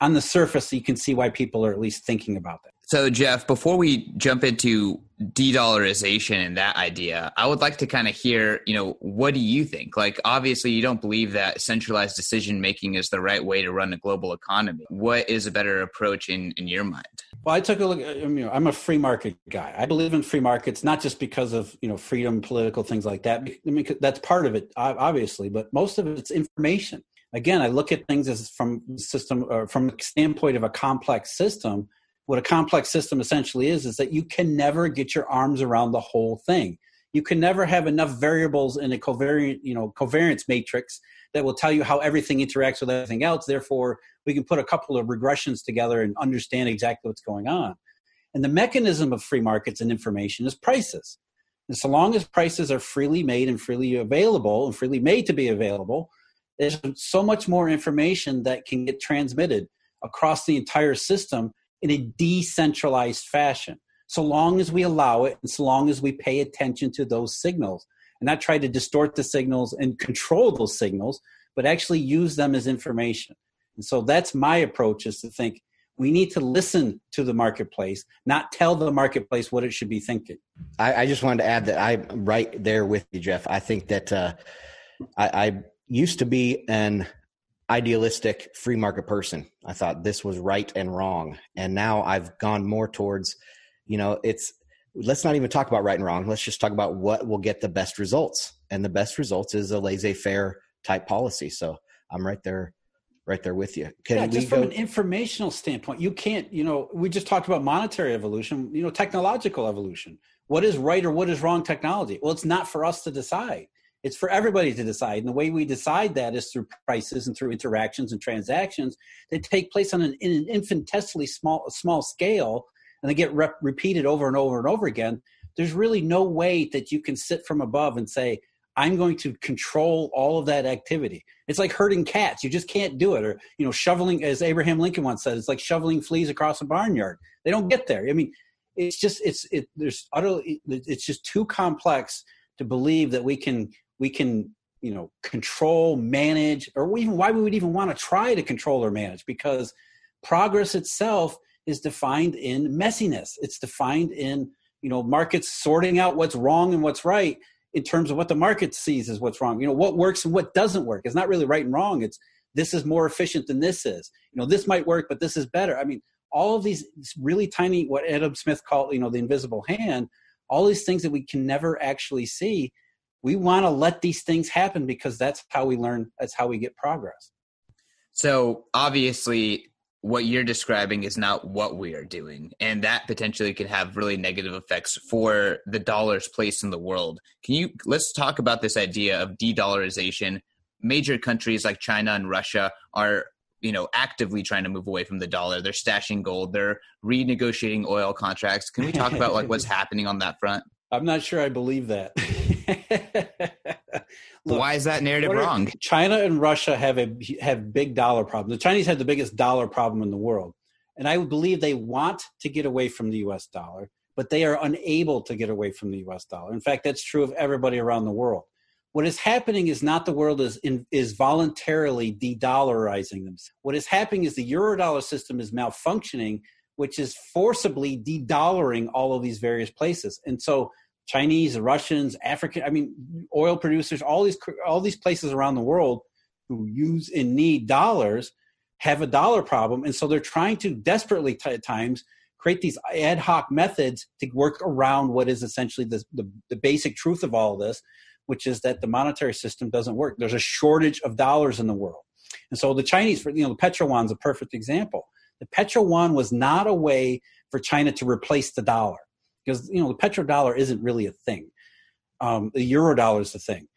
on the surface you can see why people are at least thinking about that so, Jeff, before we jump into de-dollarization and that idea, I would like to kind of hear, you know, what do you think? Like, obviously, you don't believe that centralized decision making is the right way to run a global economy. What is a better approach in in your mind? Well, I took a look. Uh, I mean, I'm a free market guy. I believe in free markets, not just because of you know freedom, political things like that. I mean, that's part of it, obviously, but most of it's information. Again, I look at things as from system or from the standpoint of a complex system what a complex system essentially is is that you can never get your arms around the whole thing you can never have enough variables in a covariant you know covariance matrix that will tell you how everything interacts with everything else. Therefore we can put a couple of regressions together and understand exactly what's going on. And the mechanism of free markets and information is prices. And so long as prices are freely made and freely available and freely made to be available there's so much more information that can get transmitted across the entire system in a decentralized fashion, so long as we allow it and so long as we pay attention to those signals and not try to distort the signals and control those signals, but actually use them as information. And so that's my approach is to think we need to listen to the marketplace, not tell the marketplace what it should be thinking. I, I just wanted to add that I'm right there with you, Jeff. I think that uh, I, I used to be an idealistic free market person. I thought this was right and wrong. And now I've gone more towards, you know, it's let's not even talk about right and wrong. Let's just talk about what will get the best results. And the best results is a laissez-faire type policy. So I'm right there right there with you. Can yeah, just from an informational standpoint, you can't, you know, we just talked about monetary evolution, you know, technological evolution. What is right or what is wrong technology? Well, it's not for us to decide. It's for everybody to decide. And the way we decide that is through prices and through interactions and transactions that take place on an, an infinitesimally small, small scale and they get rep- repeated over and over and over again. There's really no way that you can sit from above and say, I'm going to control all of that activity. It's like herding cats. You just can't do it. Or, you know, shoveling, as Abraham Lincoln once said, it's like shoveling fleas across a barnyard. They don't get there. I mean, it's just, it's, it, there's utterly, it's just too complex to believe that we can we can you know control manage or even why we would even want to try to control or manage because progress itself is defined in messiness. It's defined in you know markets sorting out what's wrong and what's right in terms of what the market sees as what's wrong. You know what works and what doesn't work. It's not really right and wrong. It's this is more efficient than this is. You know this might work but this is better. I mean all of these really tiny what adam smith called you know the invisible hand all these things that we can never actually see we want to let these things happen because that's how we learn that's how we get progress. So obviously what you're describing is not what we are doing. And that potentially can have really negative effects for the dollar's place in the world. Can you let's talk about this idea of de-dollarization. Major countries like china and russia are you know actively trying to move away from the dollar. They're stashing gold. They're renegotiating oil contracts. Can we talk about like what's happening on that front? I'm not sure i believe that Look, Why is that narrative wrong? China and Russia have a have big dollar problems. The Chinese have the biggest dollar problem in the world, and I believe they want to get away from the U.S. dollar, but they are unable to get away from the U.S. dollar. In fact, that's true of everybody around the world. What is happening is not the world is in, is voluntarily de-dollarizing them. What is happening is the eurodollar system is malfunctioning, which is forcibly de-dollaring all of these various places, and so Chinese, Russians, African, I mean, oil producers, all these all these places around the world who use and need dollars have a dollar problem, and so they're trying to desperately t- at times create these ad hoc methods to work around what is essentially the, the, the basic truth of all of this, which is that the monetary system doesn't work. There's a shortage of dollars in the world, and so the Chinese, you know, the petro is a perfect example. The petro was not a way for China to replace the dollar because you know the petrodollar isn't really a thing. Um, the euro dollar is the thing.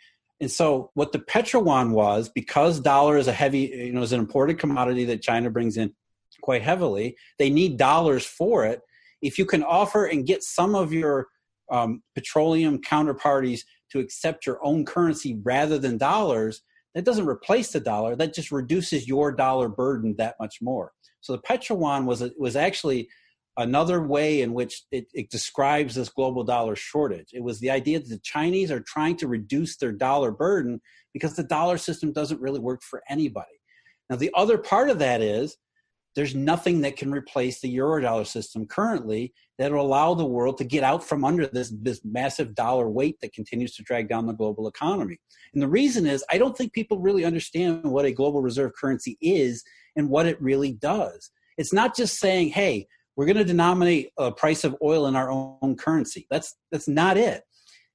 And so what the petro-yuan was, because dollar is a heavy, you know, is an imported commodity that China brings in quite heavily, they need dollars for it. If you can offer and get some of your um, petroleum counterparties to accept your own currency rather than dollars, that doesn't replace the dollar. That just reduces your dollar burden that much more. So the petro was a, was actually another way in which it, it, describes this global dollar shortage. It was the idea that the Chinese are trying to reduce their dollar burden because the dollar system doesn't really work for anybody. Now, the other part of that is there's nothing that can replace the eurodollar system currently that will allow the world to get out from under this, this massive dollar weight that continues to drag down the global economy. And the reason is I don't think people really understand what a global reserve currency is and what it really does. It's not just saying, hey, we're going to denominate a price of oil in our own currency. That's that's not it.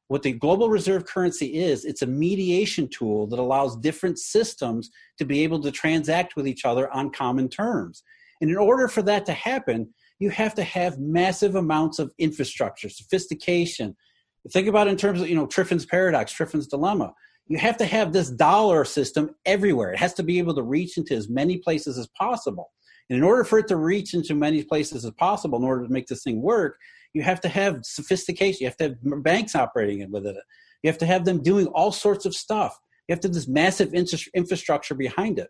What the global reserve currency is, it's a mediation tool that allows different systems to be able to transact with each other on common terms. And in order for that to happen, you have to have massive amounts of infrastructure, sophistication. Think about in terms of, you know, Triffin's paradox, Triffin's dilemma. You have to have this dollar system everywhere. It has to be able to reach into as many places as possible. And in order for it to reach into many places as possible, in order to make this thing work, you have to have sophistication. You have to have banks operating it with it. You have to have them doing all sorts of stuff. You have to have this massive infrastructure behind it.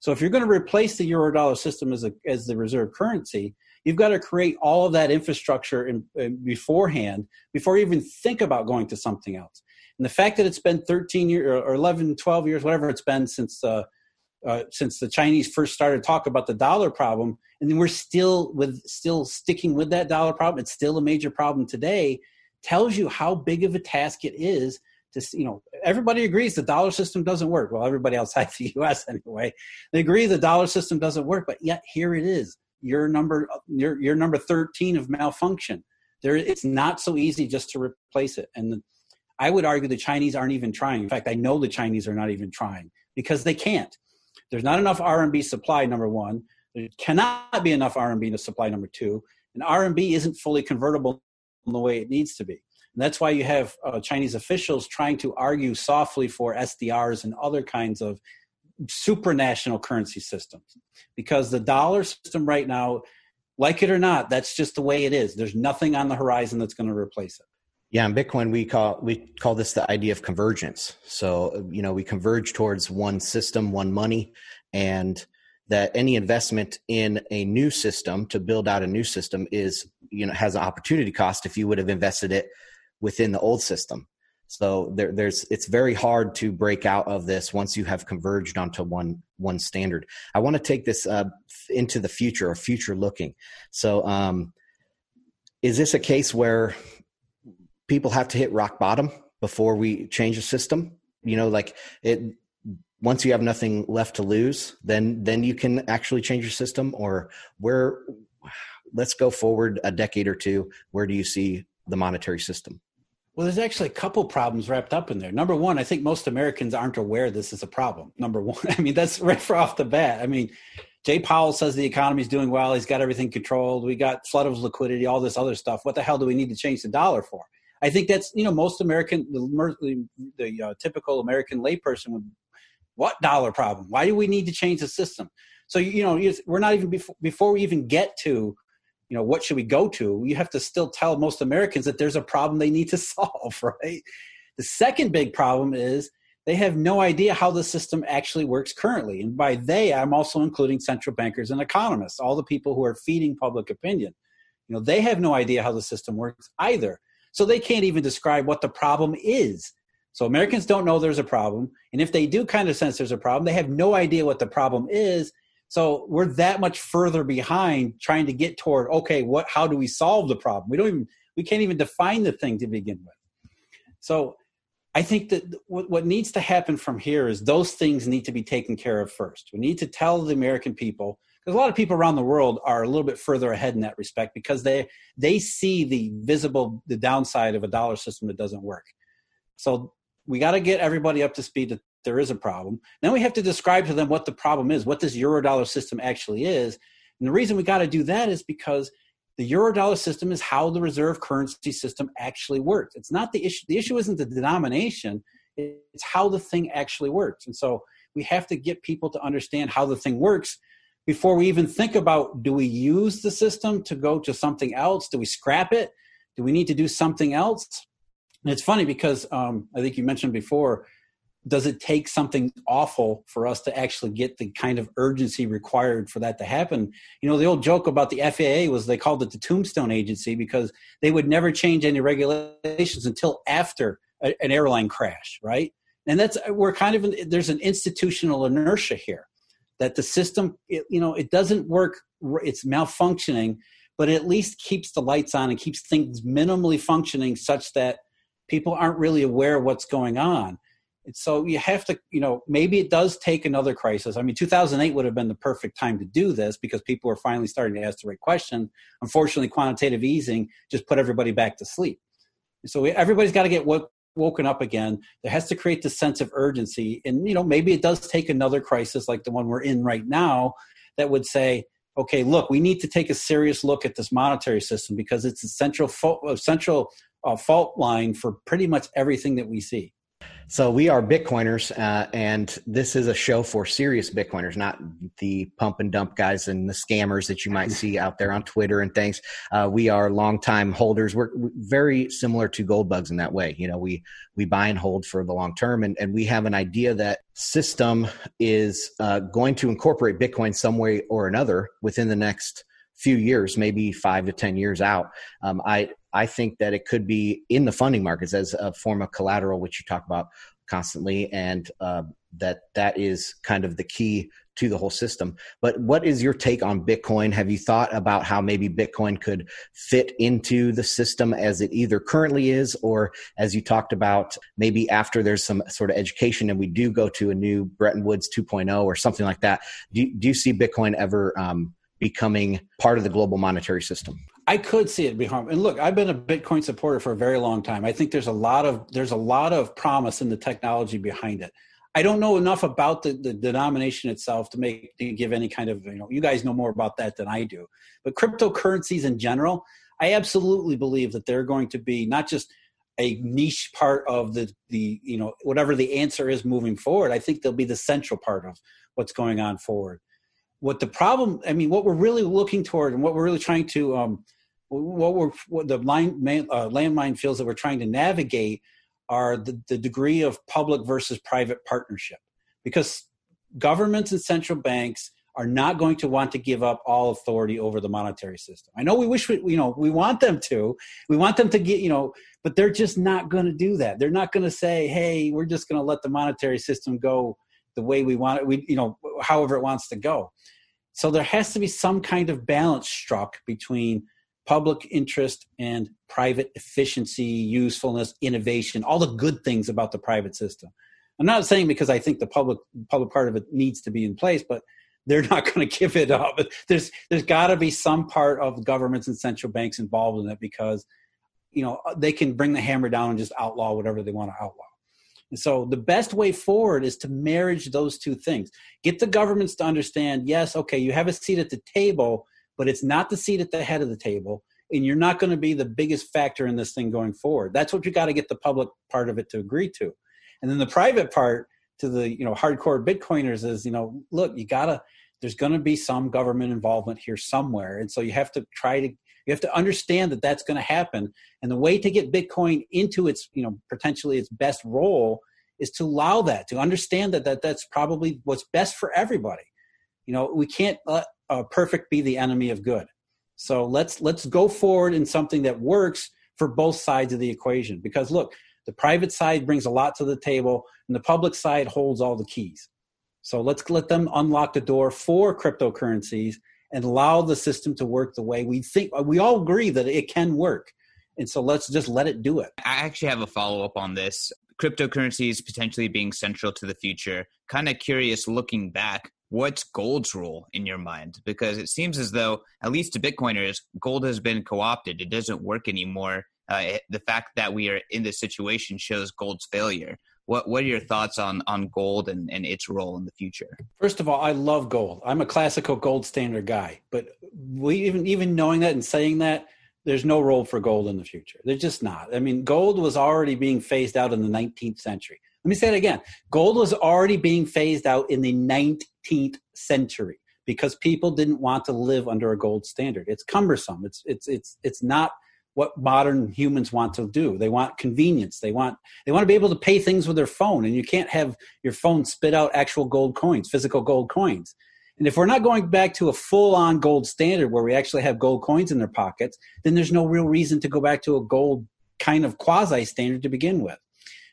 So if you're going to replace the euro dollar system as a as the reserve currency, you've got to create all of that infrastructure in, in beforehand before you even think about going to something else. And the fact that it's been 13 years or 11, 12 years, whatever it's been since uh, uh, since the Chinese first started talk about the dollar problem, and then we're still with still sticking with that dollar problem. It's still a major problem today. Tells you how big of a task it is to you know. Everybody agrees the dollar system doesn't work. Well, everybody outside the U.S. anyway, they agree the dollar system doesn't work. But yet here it is. Your number, your your number thirteen of malfunction. There, it's not so easy just to replace it. And I would argue the Chinese aren't even trying. In fact, I know the Chinese are not even trying because they can't there's not enough RMB supply, number one. There cannot be enough RMB to supply, number two. And RMB isn't fully convertible in the way it needs to be. And that's why you have uh, Chinese officials trying to argue softly for SDRs and other kinds of supranational currency systems. Because the dollar system right now, like it or not, that's just the way it is. There's nothing on the horizon that's going to replace it. Yeah, in Bitcoin we call we call this the idea of convergence. So you know we converge towards one system, one money, and that any investment in a new system to build out a new system is you know has an opportunity cost if you would have invested it within the old system. So there, there's it's very hard to break out of this once you have converged onto one one standard. I want to take this uh, into the future or future looking. So um, is this a case where people have to hit rock bottom before we change the system. You know, like it once you have nothing left to lose, then then you can actually change your system or where let's go forward a decade or two, where do you see the monetary system? Well, there's actually a couple problems wrapped up in there. Number one, I think most Americans aren't aware this is a problem. Number one, I mean, that's right off the bat. I mean, Jay Powell says the economy is doing well. He's got everything controlled. We got flood of liquidity, all this other stuff. What the hell do we need to change the dollar for? I think that's you know most American the, the uh, typical American layperson would what dollar problem? Why do we need to change the system? So you know we're not even before, before we even get to you know what should we go to you have to still tell most americans that there's a problem they need to solve right the second big problem is they have no idea how the system actually works currently and by they i'm also including central bankers and economists all the people who are feeding public opinion you know they have no idea how the system works either so they can't even describe what the problem is. So Americans don't know there's a problem. And if they do kind of sense there's a problem, they have no idea what the problem is. So we're that much further behind trying to get toward, okay, what how do we solve the problem? We don't even we can't even define the thing to begin with. So I think that what, what needs to happen from here is those things need to be taken care of first. We need to tell the American people because a lot of people around the world are a little bit further ahead in that respect because they they see the visible the downside of a dollar system that doesn't work. So we got to get everybody up to speed that there is a problem. Then we have to describe to them what the problem is what this euro dollar system actually is. And the reason we got to do that is because the euro dollar system is how the reserve currency system actually works. It's not the issue the issue isn't the denomination it's how the thing actually works. And so we have to get people to understand how the thing works before we even think about do we use the system to go to something else? Do we scrap it? Do we need to do something else? And it's funny because um, I think you mentioned before does it take something awful for us to actually get the kind of urgency required for that to happen? You know, the old joke about the FAA was they called it the tombstone agency because they would never change any regulations until after a, an airline crash, right? And that's we're kind of there's an institutional inertia here that the system, it, you know, it doesn't work. It's malfunctioning, but at least keeps the lights on and keeps things minimally functioning such that people aren't really aware of what's going on and so you have to, you know, maybe it does take another crisis. I mean, 2008 would have been the perfect time to do this because people were finally starting to ask the right question. Unfortunately, quantitative easing just put everybody back to sleep. So we, everybody's got to get woke, woken up again. There has to create this sense of urgency. And, you know, maybe it does take another crisis like the one we're in right now that would say, okay, look, we need to take a serious look at this monetary system because it's a central, central uh, fault line for pretty much everything that we see. So we are Bitcoiners, uh, and this is a show for serious Bitcoiners, not the pump and dump guys and the scammers that you might see out there on Twitter and things. Uh, we are longtime holders. We're very similar to gold bugs in that way. You know, we we buy and hold for the long term, and, and we have an idea that system is uh, going to incorporate Bitcoin some way or another within the next few years, maybe five to ten years out. Um, I I think that it could be in the funding markets as a form of collateral, which you talk about constantly, and uh, that that is kind of the key to the whole system. But what is your take on Bitcoin? Have you thought about how maybe Bitcoin could fit into the system as it either currently is, or as you talked about, maybe after there's some sort of education and we do go to a new Bretton Woods 2.0 or something like that? Do, do you see Bitcoin ever um, becoming part of the global monetary system? I could see it be harm. And look, I've been a Bitcoin supporter for a very long time. I think there's a lot of there's a lot of promise in the technology behind it. I don't know enough about the, the denomination itself to make to give any kind of you know you guys know more about that than I do. But cryptocurrencies in general, I absolutely believe that they're going to be not just a niche part of the the you know whatever the answer is moving forward. I think they'll be the central part of what's going on forward. What the problem? I mean, what we're really looking toward and what we're really trying to um, what we're what the line, uh, landmine fields that we're trying to navigate are the, the degree of public versus private partnership because governments and central banks are not going to want to give up all authority over the monetary system. I know we wish we, you know, we want them to. We want them to get, you know, but they're just not going to do that. They're not going to say, "Hey, we're just going to let the monetary system go the way we want it. We, you know, however it wants to go." So there has to be some kind of balance struck between public interest and private efficiency, usefulness, innovation, all the good things about the private system. I'm not saying because I think the public public part of it needs to be in place, but they're not going to give it up. There's there's got to be some part of governments and central banks involved in it because you know they can bring the hammer down and just outlaw whatever they want to outlaw. And so the best way forward is to marriage those two things. Get the governments to understand, yes, okay, you have a seat at the table, but it's not the seat at the head of the table and you're not going to be the biggest factor in this thing going forward. That's what you got to get the public part of it to agree to. And then the private part to the you know hardcore bitcoiners is you know look you gotta there's going to be some government involvement here somewhere and so you have to try to you have to understand that that's going to happen. And the way to get bitcoin into its you know potentially its best role is to allow that to understand that, that that's probably what's best for everybody. You know we can't let uh, perfect be the enemy of good. So let's let's go forward in something that works for both sides of the equation. Because look, the private side brings a lot to the table, and the public side holds all the keys. So let's let them unlock the door for cryptocurrencies and allow the system to work the way we think. We all agree that it can work. And so let's just let it do it. I actually have a follow up on this. Cryptocurrencies potentially being central to the future. Kind of curious looking back what's gold's role in your mind? Because it seems as though, at least to Bitcoiners, gold has been co opted. It doesn't work anymore. Uh, the fact that we are in this situation shows gold's failure. What What are your thoughts on on gold and, and its role in the future? First of all, I love gold. I'm a classical gold standard guy, but we even even knowing that and saying that, there's no role for gold in the future. There's just not. I mean, gold was already being phased out in the 19th century. Let me say it again. Gold was already being phased out in the 19th century because people didn't want to live under a gold standard. It's cumbersome. It's it's it's it's not what modern humans want to do. They want convenience. They want they want to be able to pay things with their phone, and you can't have your phone spit out actual gold coins, physical gold coins. And if we're not going back to a full on gold standard where we actually have gold coins in their pockets, then there's no real reason to go back to a gold kind of quasi standard to begin with.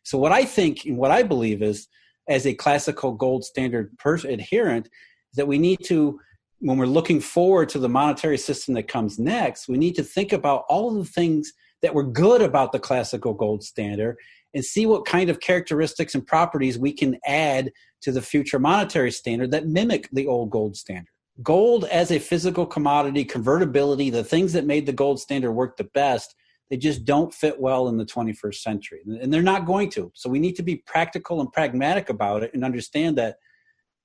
So what I think and what I believe is as a classical gold standard person adherent is that we need to when we're looking forward to the monetary system that comes next, we need to think about all the things that were good about the classical gold standard and see what kind of characteristics and properties we can add to the future monetary standard that mimic the old gold standard. Gold as a physical commodity, convertibility, the things that made the gold standard work the best, they just don't fit well in the 21st century. And they're not going to. So we need to be practical and pragmatic about it and understand that,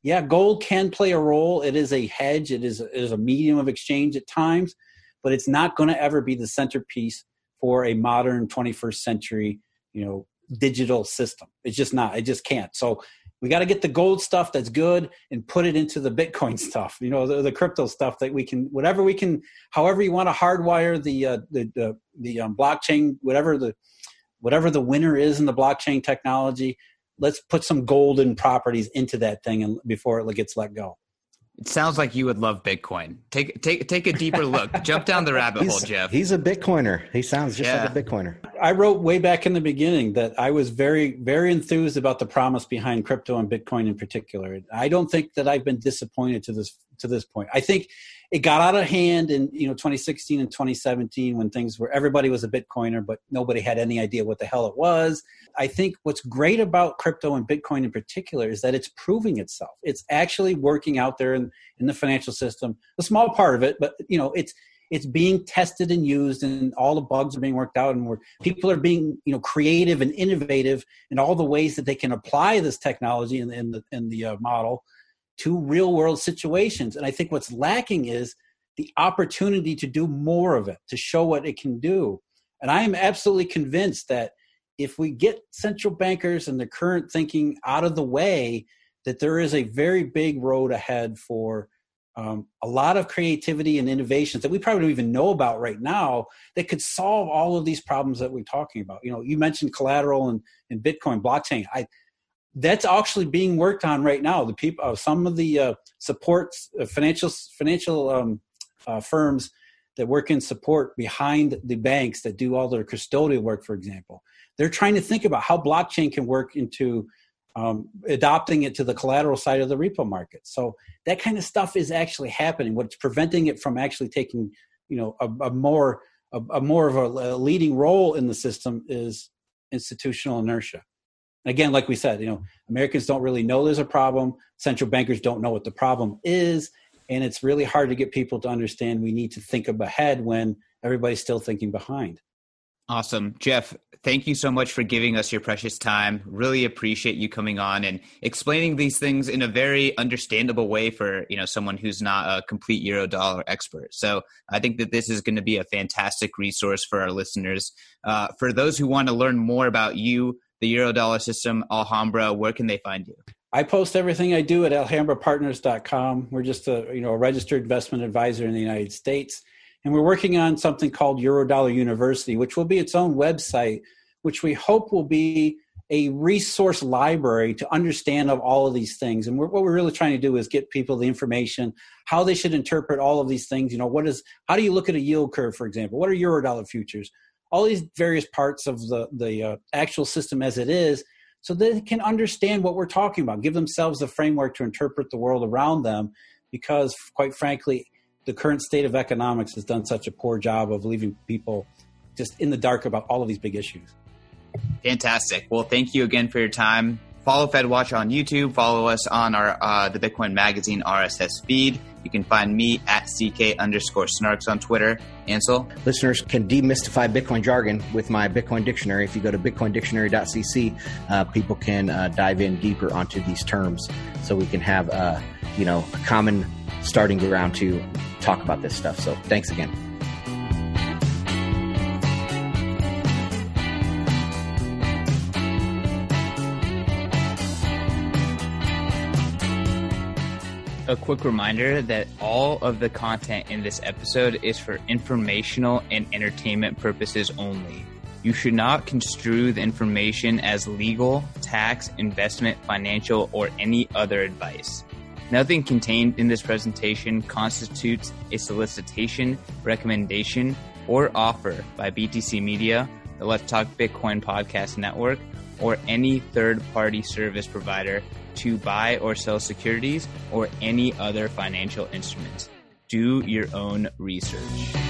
yeah, gold can play a role. It is a hedge, it is, it is a medium of exchange at times, but it's not going to ever be the centerpiece for a modern 21st century, you know, digital system. It's just not. It just can't. So we got to get the gold stuff that's good and put it into the Bitcoin stuff. You know, the, the crypto stuff that we can, whatever we can, however you want to hardwire the uh, the the, the um, blockchain, whatever the whatever the winner is in the blockchain technology. Let's put some golden properties into that thing and before it gets let go. It sounds like you would love Bitcoin. Take take take a deeper look. Jump down the rabbit he's, hole, Jeff. He's a Bitcoiner. He sounds just yeah. like a Bitcoiner. I wrote way back in the beginning that I was very very enthused about the promise behind crypto and Bitcoin in particular. I don't think that I've been disappointed to this to this point. I think it got out of hand in you know 2016 and 2017 when things were everybody was a bitcoiner but nobody had any idea what the hell it was. I think what's great about crypto and bitcoin in particular is that it's proving itself. It's actually working out there in, in the financial system a small part of it but you know it's it's being tested and used and all the bugs are being worked out and people are being you know creative and innovative in all the ways that they can apply this technology in, in the in the uh, model to real world situations. And I think what's lacking is the opportunity to do more of it, to show what it can do. And I am absolutely convinced that if we get central bankers and their current thinking out of the way, that there is a very big road ahead for um, a lot of creativity and innovations that we probably don't even know about right now that could solve all of these problems that we're talking about. You know, you mentioned collateral and, and Bitcoin blockchain. I that's actually being worked on right now. The people, uh, some of the uh, supports, uh, financial financial um, uh, firms that work in support behind the banks that do all their custodial work, for example, they're trying to think about how blockchain can work into um, adopting it to the collateral side of the repo market. So that kind of stuff is actually happening. What's preventing it from actually taking, you know, a, a more a, a, more of a, a leading role in the system is institutional inertia again, like we said, you know, Americans don't really know there's a problem. Central bankers don't know what the problem is. And it's really hard to get people to understand we need to think ahead when everybody's still thinking behind. Awesome. Jeff, thank you so much for giving us your precious time. Really appreciate you coming on and explaining these things in a very understandable way for, you know, someone who's not a complete euro dollar expert. So I think that this is going to be a fantastic resource for our listeners. Uh, for those who want to learn more about you, the Eurodollar system, Alhambra, where can they find you? I post everything I do at alhambrapartners.com. We're just a you know a registered investment advisor in the United States, and we're working on something called Eurodollar University, which will be its own website, which we hope will be a resource library to understand of all of these things. And we're, what we're really trying to do is get people the information, how they should interpret all of these things. You know, what is how do you look at a yield curve, for example? What are Eurodollar futures? All these various parts of the the uh, actual system as it is so they can understand what we're talking about give themselves a framework to interpret the world around them because quite frankly the current state of economics has done such a poor job of leaving people just in the dark about all of these big issues. Fantastic. Well thank you again for your time follow fedwatch on youtube follow us on our uh, the bitcoin magazine rss feed you can find me at CK underscore snarks on Twitter. Ansel? Listeners can demystify Bitcoin jargon with my Bitcoin dictionary. If you go to bitcoindictionary.cc, uh, people can uh, dive in deeper onto these terms so we can have, uh, you know, a common starting ground to talk about this stuff. So thanks again. A quick reminder that all of the content in this episode is for informational and entertainment purposes only. You should not construe the information as legal, tax, investment, financial, or any other advice. Nothing contained in this presentation constitutes a solicitation, recommendation, or offer by BTC Media, the Let's Talk Bitcoin podcast network, or any third party service provider to buy or sell securities or any other financial instruments. Do your own research.